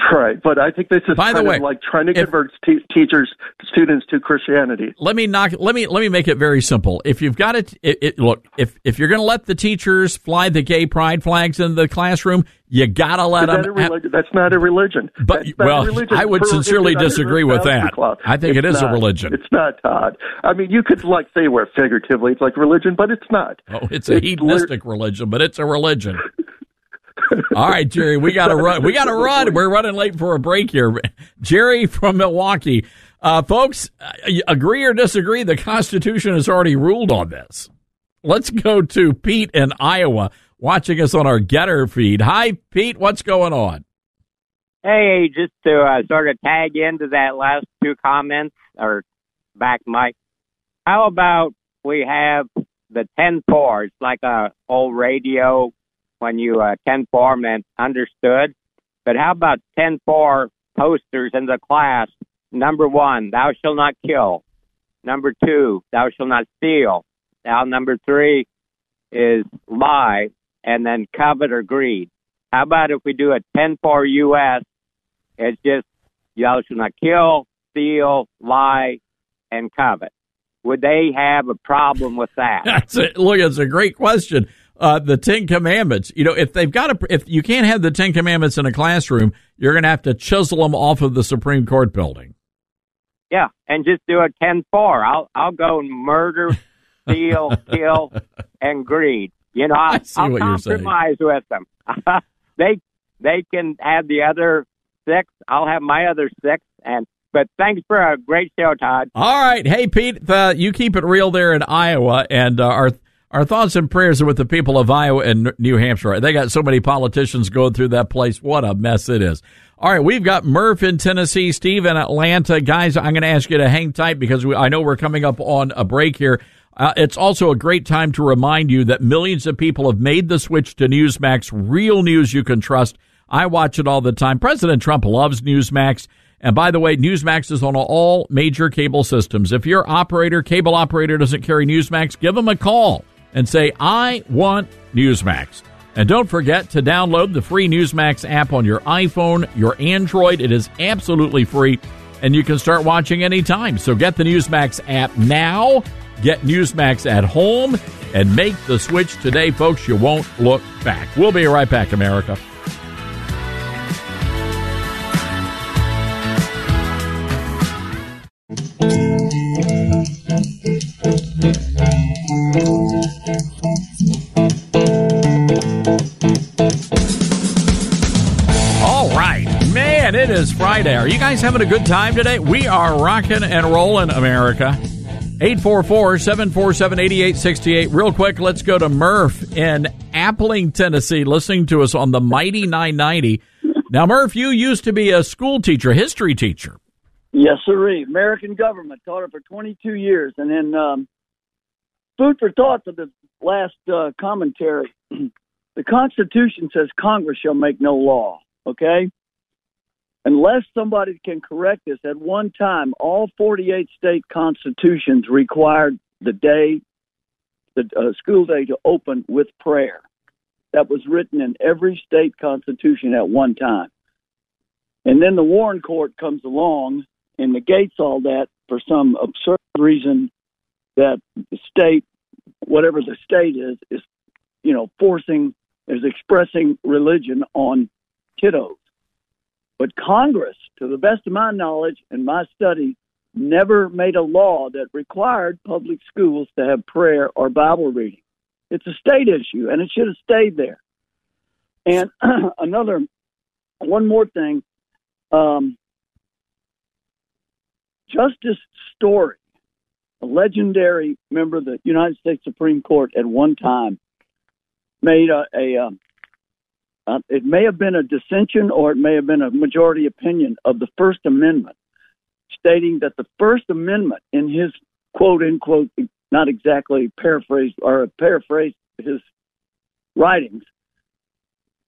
Right, but I think this is By the way, of like trying to if- convert te- teachers, students to Christianity. let me knock let me let me make it very simple if you've got it, it, it look if if you're going to let the teachers fly the gay pride flags in the classroom you got to let Is that them a? That's not a religion. But- That's not a well, religion. I would sincerely it's not disagree with that. I think it It's is a religion. It's not, Todd. I mean, you could like say we're figuratively, it's like religion, but it's not. oh it's a hedonistic religion but it's a religion All right, Jerry, we got to run. We got to run. We're running late for a break here. Jerry from Milwaukee. Uh, folks, uh, agree or disagree, the Constitution has already ruled on this. Let's go to Pete in Iowa watching us on our Gettr feed. Hi, Pete. What's going on? Hey, just to uh, sort of tag into that last two comments or back, Mike. How about we have the 10 4? It's like a old radio when you uh, 10 4 meant understood. But how about 10 4 posters in the class? Number one, thou shalt not kill. Number two, thou shalt not steal. Now, number three is lie, and then covet or greed. How about if we do a 10 4 U.S.? It's just, thou shalt not kill, steal, lie, and covet. Would they have a problem with that? That's a, look, it's a great question. Uh, the Ten Commandments. You know, if they've got a, if you can't have the Ten Commandments in a classroom, you're going to have to chisel them off of the Supreme Court building. Yeah, and just do a 10 4. I'll, I'll go murder, steal, kill, and greed. You know, I'll, I'll compromise with them. they they can have the other six. I'll have my other six, and but thanks for a great show, Todd. All right, hey Pete, uh, you keep it real there in Iowa, and uh, our our thoughts and prayers are with the people of Iowa and New Hampshire. They got so many politicians going through that place. What a mess it is. All right, we've got Murph in Tennessee, Steve in Atlanta. Guys, I'm going to ask you to hang tight because we, I know we're coming up on a break here. Uh, it's also a great time to remind you that millions of people have made the switch to Newsmax, real news you can trust. I watch it all the time. President Trump loves Newsmax. And by the way, Newsmax is on all major cable systems. If your operator, cable operator doesn't carry Newsmax, give them a call and say, I want Newsmax. And don't forget to download the free Newsmax app on your iPhone, your Android. It is absolutely free, and you can start watching anytime. So get the Newsmax app now, get Newsmax at home, and make the switch today, folks. You won't look back. We'll be right back, America. It is Friday. Are you guys having a good time today? We are rocking and rolling, America. 844 747 8868. Real quick, let's go to Murph in Appling, Tennessee, listening to us on the Mighty 990. Now, Murph, you used to be a school teacher, history teacher. Yes, sir. American government taught it for 22 years. And then um, food for thought for the last uh, commentary. the Constitution says Congress shall make no law. Okay? unless somebody can correct this, at one time, all 48 state constitutions required the day, the uh, school day to open with prayer. That was written in every state constitution at one time. And then the Warren Court comes along and negates all that for some absurd reason that the state, whatever the state is, is, you know, forcing, is expressing religion on kiddos. But Congress, to the best of my knowledge and my study, never made a law that required public schools to have prayer or Bible reading. It's a state issue, and it should have stayed there. And another, one more thing, um, Justice Story, a legendary member of the United States Supreme Court at one time, made a, a, um, uh, it may have been a dissension or it may have been a majority opinion of the First Amendment, stating that the First Amendment, in his quote unquote, not exactly paraphrased or paraphrased his writings,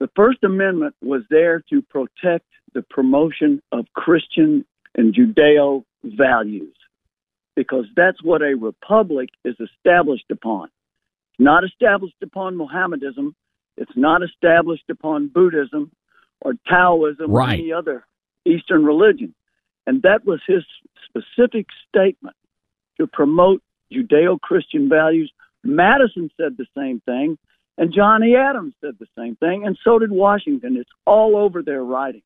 the First Amendment was there to protect the promotion of Christian and Judeo values because that's what a republic is established upon. It's not established upon Mohammedism, it's not established upon Buddhism or Taoism right. or any other Eastern religion. And that was his specific statement to promote Judeo Christian values. Madison said the same thing, and Johnny Adams said the same thing, and so did Washington. It's all over their writing.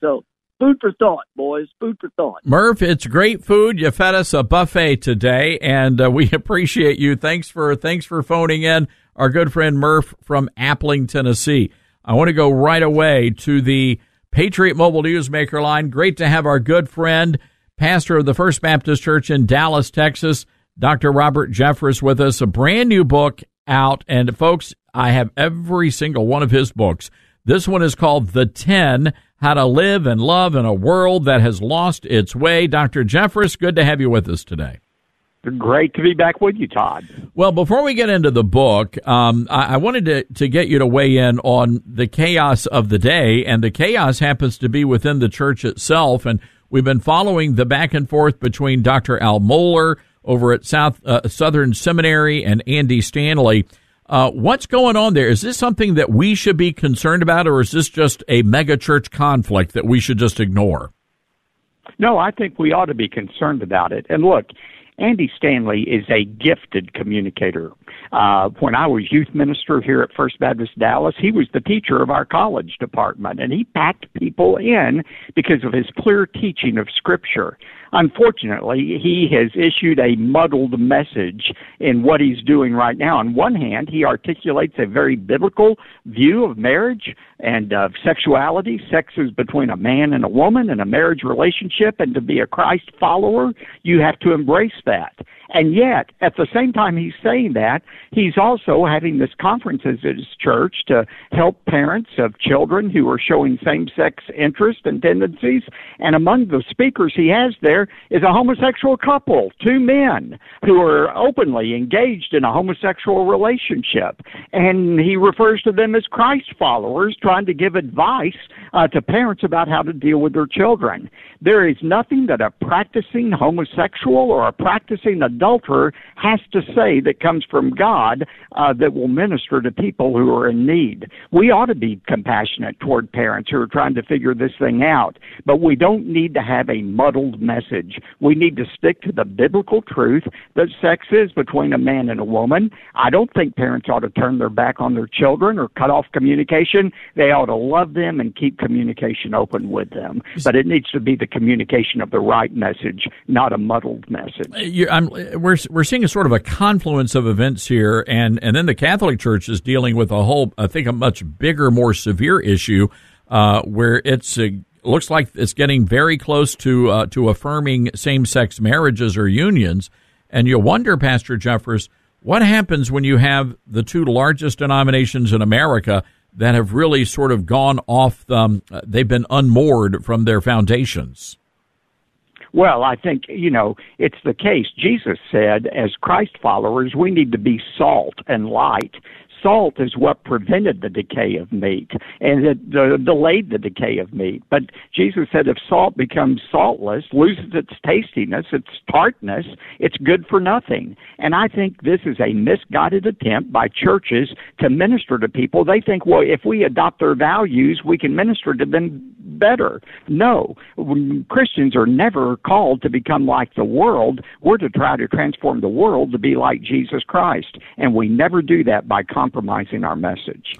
So, food for thought, boys. Food for thought. Murph, it's great food. You fed us a buffet today, and uh, we appreciate you. Thanks for thanks for phoning in our good friend Murph from Appling, Tennessee. I want to go right away to the Patriot Mobile Newsmaker line. Great to have our good friend, pastor of the First Baptist Church in Dallas, Texas, Dr. Robert Jeffress, with us. A brand new book out. And folks, I have every single one of his books. This one is called The 10 How to Live and Love in a World That Has Lost Its Way. Dr. Jeffress, good to have you with us today. Great to be back with you, Todd. Well, before we get into the book, um, I, I, wanted to, to get you to weigh in on the chaos of the day, and the chaos happens to be within the church itself. And we've been following the back and forth between Dr. Al Mohler over at South uh, Southern Seminary and Andy Stanley. Uh, what's going on there? Is this something that we should be concerned about, or is this just a megachurch conflict that we should just ignore? No, I think we ought to be concerned about it. And look, Andy Stanley is a gifted communicator. Uh, when I was youth minister here at First Baptist Dallas, he was the teacher of our college department, and he packed people in because of his clear teaching of Scripture. Unfortunately, he has issued a muddled message in what he's doing right now. On one hand, he articulates a very biblical view of marriage and of sexuality. Sex is between a man and a woman in a marriage relationship, and to be a Christ follower, you have to embrace that. And yet, at the same time he's saying that, he's also having this conferences at his church to help parents of children who are showing same sex interest and tendencies. And among the speakers he has there is a homosexual couple, two men who are openly engaged in a homosexual relationship. And he refers to them as Christ followers trying to give advice uh, to parents about how to deal with their children. There is nothing that a practicing homosexual or a practicing adulterer has to say that comes from God uh, that will minister to people who are in need. We ought to be compassionate toward parents who are trying to figure this thing out, but we don't need to have a muddled message. We need to stick to the biblical truth that sex is between a man and a woman. I don't think parents ought to turn their back on their children or cut off communication. They ought to love them and keep communication open with them. But it needs to be the communication of the right message, not a muddled message. Uh, we're we're seeing a sort of a confluence of events here, and and then the Catholic Church is dealing with a whole, I think, a much bigger, more severe issue, uh, where it's. Uh, looks like it's getting very close to uh, to affirming same sex marriages or unions, and you wonder, Pastor Jeffress, what happens when you have the two largest denominations in America that have really sort of gone off, um, they've been unmoored from their foundations? Well, I think, you know, it's the case. Jesus said, as Christ followers, we need to be salt and light salt is what prevented the decay of meat and it uh, delayed the decay of meat. But Jesus said if salt becomes saltless, loses its tastiness, its tartness, it's good for nothing. And I think this is a misguided attempt by churches to minister to people. They think, well, if we adopt their values, we can minister to them better. No, Christians are never called to become like the world. We're to try to transform the world to be like Jesus Christ. And we never do that by compromising our message.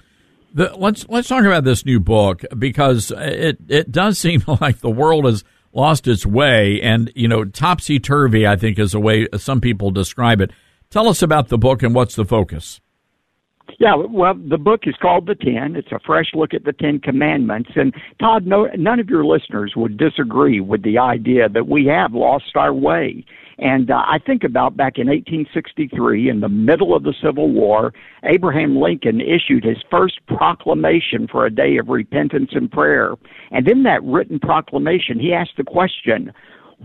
The, let's let's talk about this new book because it it does seem like the world has lost its way and you know topsy turvy. I think is a way some people describe it. Tell us about the book and what's the focus. Yeah, well, the book is called The Ten. It's a fresh look at the Ten Commandments. And Todd, no, none of your listeners would disagree with the idea that we have lost our way. And uh, I think about back in 1863, in the middle of the Civil War, Abraham Lincoln issued his first proclamation for a day of repentance and prayer. And in that written proclamation, he asked the question,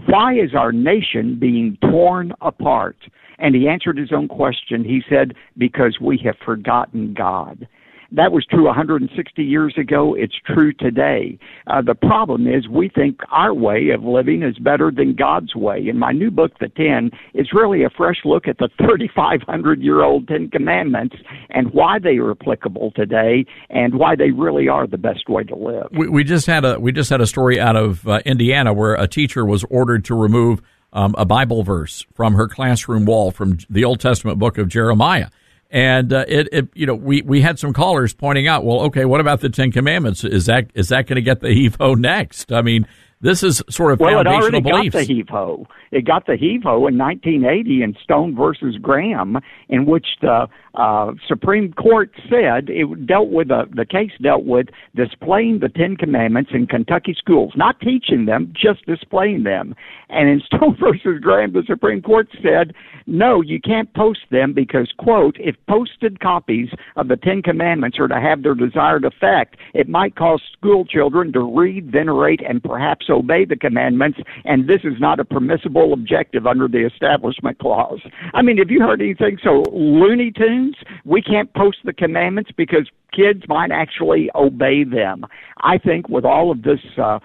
why is our nation being torn apart? And he answered his own question. He said, Because we have forgotten God. That was true 160 years ago. It's true today. Uh, the problem is we think our way of living is better than God's way. In my new book, The Ten, it's really a fresh look at the 3,500 year old Ten Commandments and why they are applicable today and why they really are the best way to live. We, we just had a we just had a story out of uh, Indiana where a teacher was ordered to remove um, a Bible verse from her classroom wall from the Old Testament book of Jeremiah. And uh, it, it, you know, we, we had some callers pointing out, well, okay, what about the Ten Commandments? Is that is that going to get the Evo next? I mean, This is sort of well, it already beliefs. got the heave ho. It got the heave ho in 1980 in Stone versus Graham, in which the uh, Supreme Court said it dealt with a, the case dealt with displaying the Ten Commandments in Kentucky schools, not teaching them, just displaying them. And in Stone versus Graham, the Supreme Court said, no, you can't post them because, quote, if posted copies of the Ten Commandments are to have their desired effect, it might cause school children to read, venerate, and perhaps obey the commandments, and this is not a permissible objective under the Establishment Clause. I mean, have you heard anything so Looney Tunes? We can't post the commandments because kids might actually obey them. I think with all of this uh,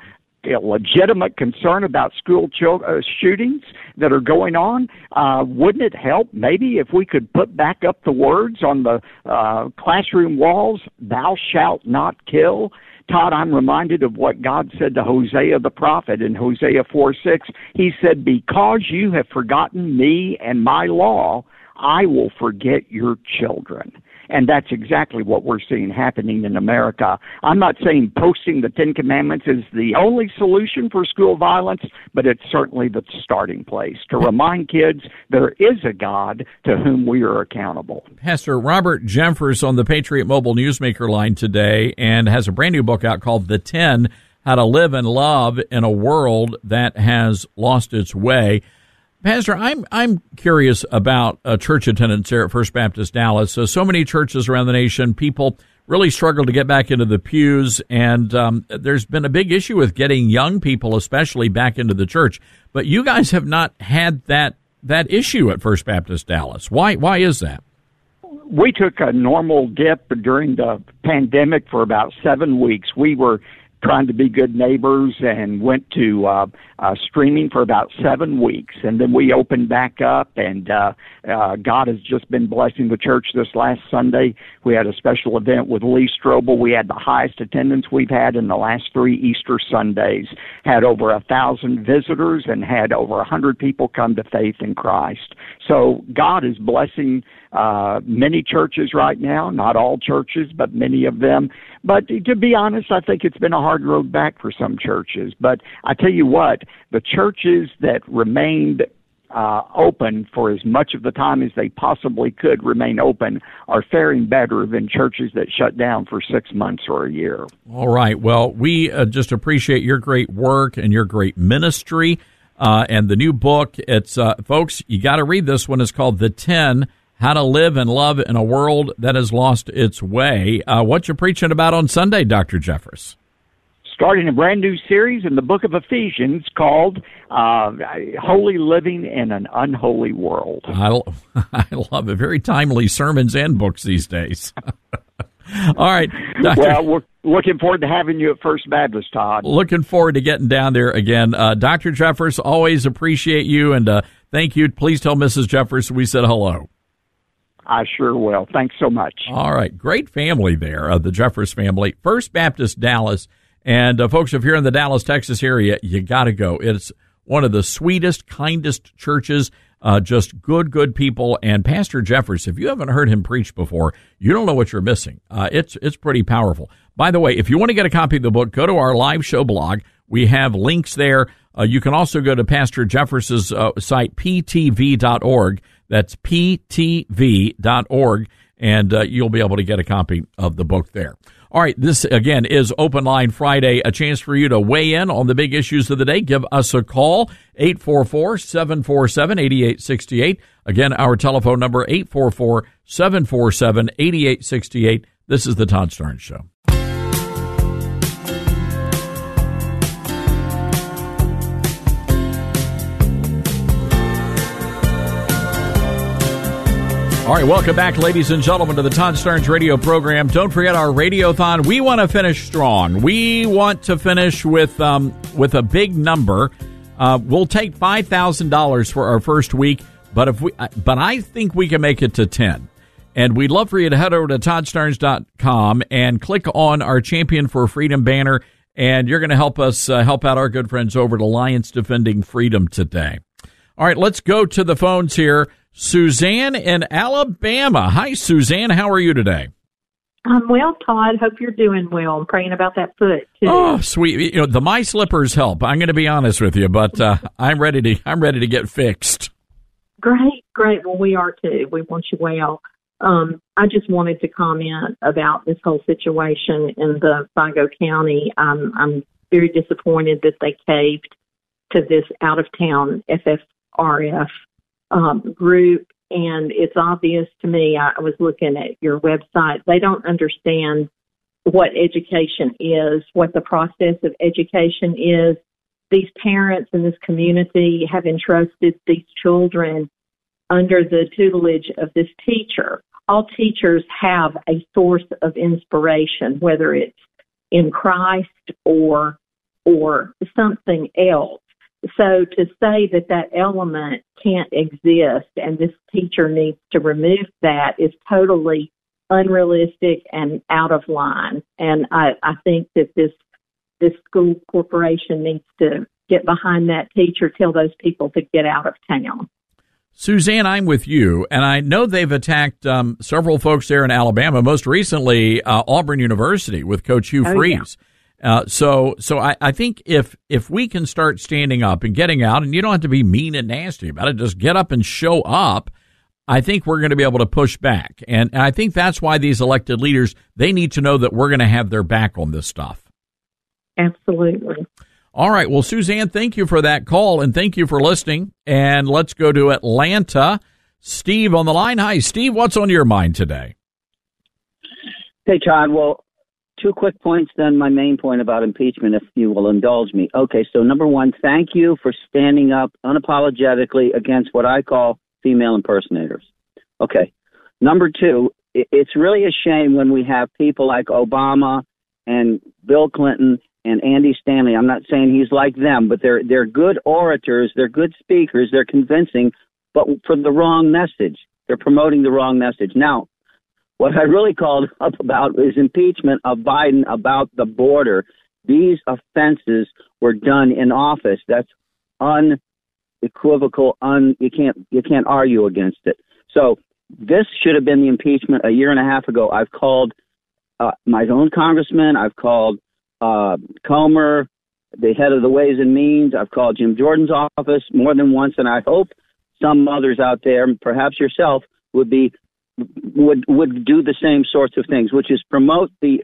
legitimate concern about school chil- uh, shootings that are going on. Uh, wouldn't it help maybe if we could put back up the words on the uh, classroom walls, "Thou shalt not ki"? Todd, I'm reminded of what God said to Hosea the prophet in Hosea 4 6. He said, Because you have forgotten me and my law, I will forget your children. And that's exactly what we're seeing happening in America. I'm not saying posting the Ten Commandments is the only solution for school violence, but it's certainly the starting place to remind kids there is a God to whom we are accountable. Pastor Robert Jeffress on the Patriot Mobile Newsmaker line today and has a brand new book out called The Ten How to Live and Love in a World That Has Lost Its Way. Pastor, I'm I'm curious about uh, church attendance here at First Baptist Dallas. So, so many churches around the nation, people really struggle to get back into the pews, and um, there's been a big issue with getting young people, especially, back into the church. But you guys have not had that that issue at First Baptist Dallas. Why why is that? We took a normal dip during the pandemic for about seven weeks. We were trying to be good neighbors and went to uh, uh, streaming for about seven weeks, and then we opened back up. And uh, uh, God has just been blessing the church. This last Sunday, we had a special event with Lee Strobel. We had the highest attendance we've had in the last three Easter Sundays. Had over a thousand visitors and had over a hundred people come to faith in Christ. So God is blessing uh, many churches right now, not all churches, but many of them. But to be honest, I think it's been a hard road back for some churches. But I tell you what, the churches that remained uh, open for as much of the time as they possibly could remain open are faring better than churches that shut down for six months or a year. All right. Well, we uh, just appreciate your great work and your great ministry. Uh, and the new book, it's, uh, folks, you got to read this one. It's called The 10 How to Live and Love in a World That Has Lost Its Way. Uh, what you preaching about on Sunday, Dr. Jeffress? Starting a brand new series in the book of Ephesians called uh, Holy Living in an Unholy World. I, I love it. Very timely sermons and books these days. All right. Dr. Well, we're looking forward to having you at First Baptist, Todd. Looking forward to getting down there again. Uh, Dr. Jeffress, always appreciate you and uh, thank you. Please tell Mrs. Jeffress we said hello. I sure will. Thanks so much. All right. Great family there, uh, the Jeffress family. First Baptist Dallas. And uh, folks, if you're in the Dallas, Texas area, you got to go. It's one of the sweetest, kindest churches. Uh, just good, good people. And Pastor Jeffress, if you haven't heard him preach before, you don't know what you're missing. Uh, it's it's pretty powerful. By the way, if you want to get a copy of the book, go to our live show blog. We have links there. Uh, you can also go to Pastor Jeffress's uh, site, ptv.org. That's ptv.org, and uh, you'll be able to get a copy of the book there. All right, this again is Open Line Friday, a chance for you to weigh in on the big issues of the day. Give us a call, 844-747-8868. Again, our telephone number, 844-747-8868. This is the Todd Starnes Show. All right, welcome back, ladies and gentlemen, to the Todd Starnes radio program. Don't forget our radiothon. We want to finish strong. We want to finish with um, with a big number. Uh, we'll take five thousand dollars for our first week, but if we, but I think we can make it to ten. And we'd love for you to head over to toddstarnes.com and click on our Champion for Freedom banner, and you're going to help us uh, help out our good friends over at Alliance Defending Freedom today. All right, let's go to the phones here. Suzanne in Alabama. Hi, Suzanne. How are you today? I'm well, Todd. Hope you're doing well. I'm praying about that foot too. Oh, sweet. You know, the my slippers help. I'm going to be honest with you, but uh, I'm ready to I'm ready to get fixed. Great, great. Well, we are too. We want you well. Um, I just wanted to comment about this whole situation in the Vigo County. Um, I'm very disappointed that they caved to this out of town FFRF um, group. And it's obvious to me, I was looking at your website, they don't understand what education is, what the process of education is. These parents in this community have entrusted these children under the tutelage of this teacher. All teachers have a source of inspiration, whether it's in Christ or or something else. So to say that that element can't exist and this teacher needs to remove that is totally unrealistic and out of line. And I, I think that this this school corporation needs to get behind that teacher, tell those people to get out of town. Suzanne, I'm with you, and I know they've attacked um, several folks there in Alabama. Most recently, uh, Auburn University with Coach Hugh Oh, Freeze. Uh, so, so I, I think if if we can start standing up and getting out, and you don't have to be mean and nasty about it, just get up and show up. I think we're going to be able to push back, and, and I think that's why these elected leaders they need to know that we're going to have their back on this stuff. Absolutely. All right. Well, Suzanne, thank you for that call and thank you for listening. And let's go to Atlanta. Steve on the line. Hi, Steve. What's on your mind today? Hey, Todd. Well, two quick points, then my main point about impeachment, if you will indulge me. Okay, so number one, thank you for standing up unapologetically against what I call female impersonators. Okay. Number two, it's really a shame when we have people like Obama and Bill Clinton and Andy Stanley. I'm not saying he's like them, but they're they're good orators, they're good speakers, they're convincing, but for the wrong message. They're promoting the wrong message. Now, what I really called up about is impeachment of Biden about the border. These offenses were done in office. That's unequivocal. Un you can't you can't argue against it. So this should have been the impeachment a year and a half ago. I've called uh, my own congressman. I've called uh, Comer, the head of the Ways and Means. I've called Jim Jordan's office more than once, and I hope some others out there, perhaps yourself, would be would would do the same sorts of things, which is promote the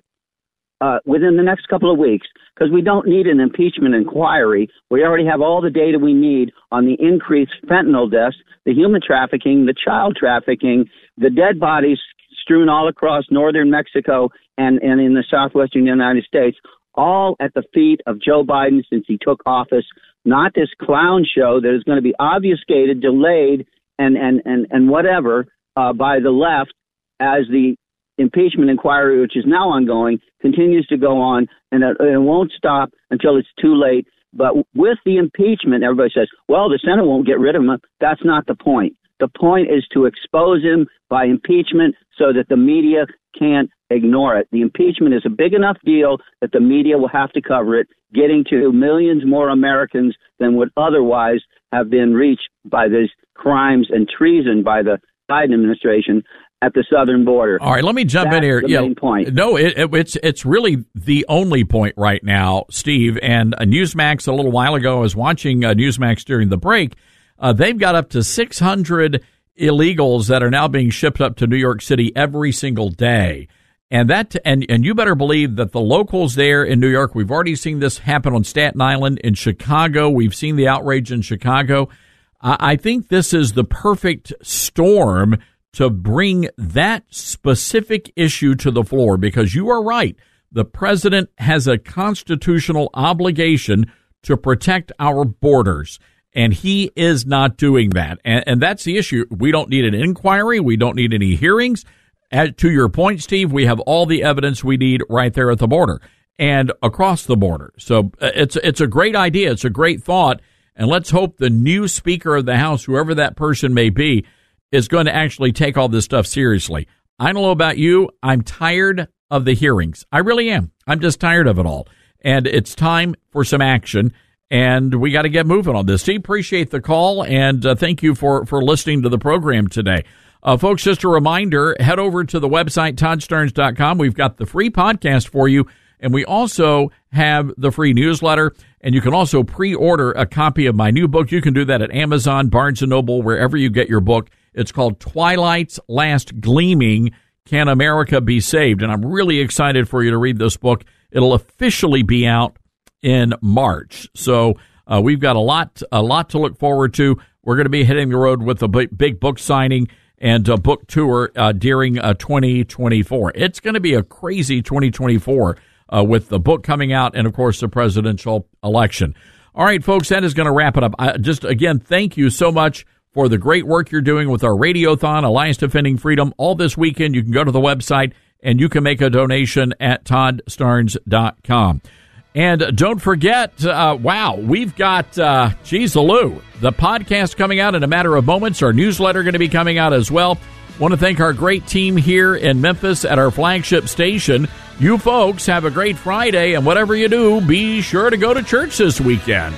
uh, within the next couple of weeks, because we don't need an impeachment inquiry. We already have all the data we need on the increased fentanyl deaths, the human trafficking, the child trafficking, the dead bodies strewn all across northern Mexico and, and in the southwestern United States, all at the feet of Joe Biden since he took office, not this clown show that is going to be obfuscated, delayed, and, and, and, and whatever uh, by the left as the impeachment inquiry, which is now ongoing, continues to go on, and it, it won't stop until it's too late. But with the impeachment, everybody says, well, the Senate won't get rid of him. That's not the point. The point is to expose him by impeachment so that the media can't ignore it. The impeachment is a big enough deal that the media will have to cover it, getting to millions more Americans than would otherwise have been reached by these crimes and treason by the Biden administration at the southern border. All right, let me jump That's in here. The yeah, main point. No, it, it, it's it's really the only point right now, Steve. And uh, Newsmax a little while ago, I was watching uh, Newsmax during the break. Uh, they've got up to 600 illegals that are now being shipped up to New York City every single day. And that and and you better believe that the locals there in New York, we've already seen this happen on Staten Island, in Chicago. We've seen the outrage in Chicago. I think this is the perfect storm to bring that specific issue to the floor because you are right. The president has a constitutional obligation to protect our borders. And he is not doing that. And, and that's the issue. We don't need an inquiry. We don't need any hearings. As, to your point, Steve, we have all the evidence we need right there at the border and across the border. So uh, it's it's a great idea. It's a great thought, and let's hope the new Speaker of the House, whoever that person may be, is going to actually take all this stuff seriously. I don't know about you. I'm tired of the hearings. I really am. I'm just tired of it all, and it's time for some action. And we got to get moving on this. Steve, appreciate the call, and uh, thank you for for listening to the program today. Uh, folks, just a reminder head over to the website, toddstarnes.com. We've got the free podcast for you, and we also have the free newsletter. And you can also pre order a copy of my new book. You can do that at Amazon, Barnes Noble, wherever you get your book. It's called Twilight's Last Gleaming Can America Be Saved? And I'm really excited for you to read this book. It'll officially be out in March. So uh, we've got a lot, a lot to look forward to. We're going to be hitting the road with a big, big book signing and a book tour uh, during uh, 2024. It's going to be a crazy 2024 uh, with the book coming out and, of course, the presidential election. All right, folks, that is going to wrap it up. I, just again, thank you so much for the great work you're doing with our Radiothon, Alliance Defending Freedom. All this weekend, you can go to the website and you can make a donation at toddstarnes.com. And don't forget, uh, wow, we've got, uh, geez, the podcast coming out in a matter of moments. Our newsletter going to be coming out as well. Want to thank our great team here in Memphis at our flagship station. You folks have a great Friday, and whatever you do, be sure to go to church this weekend.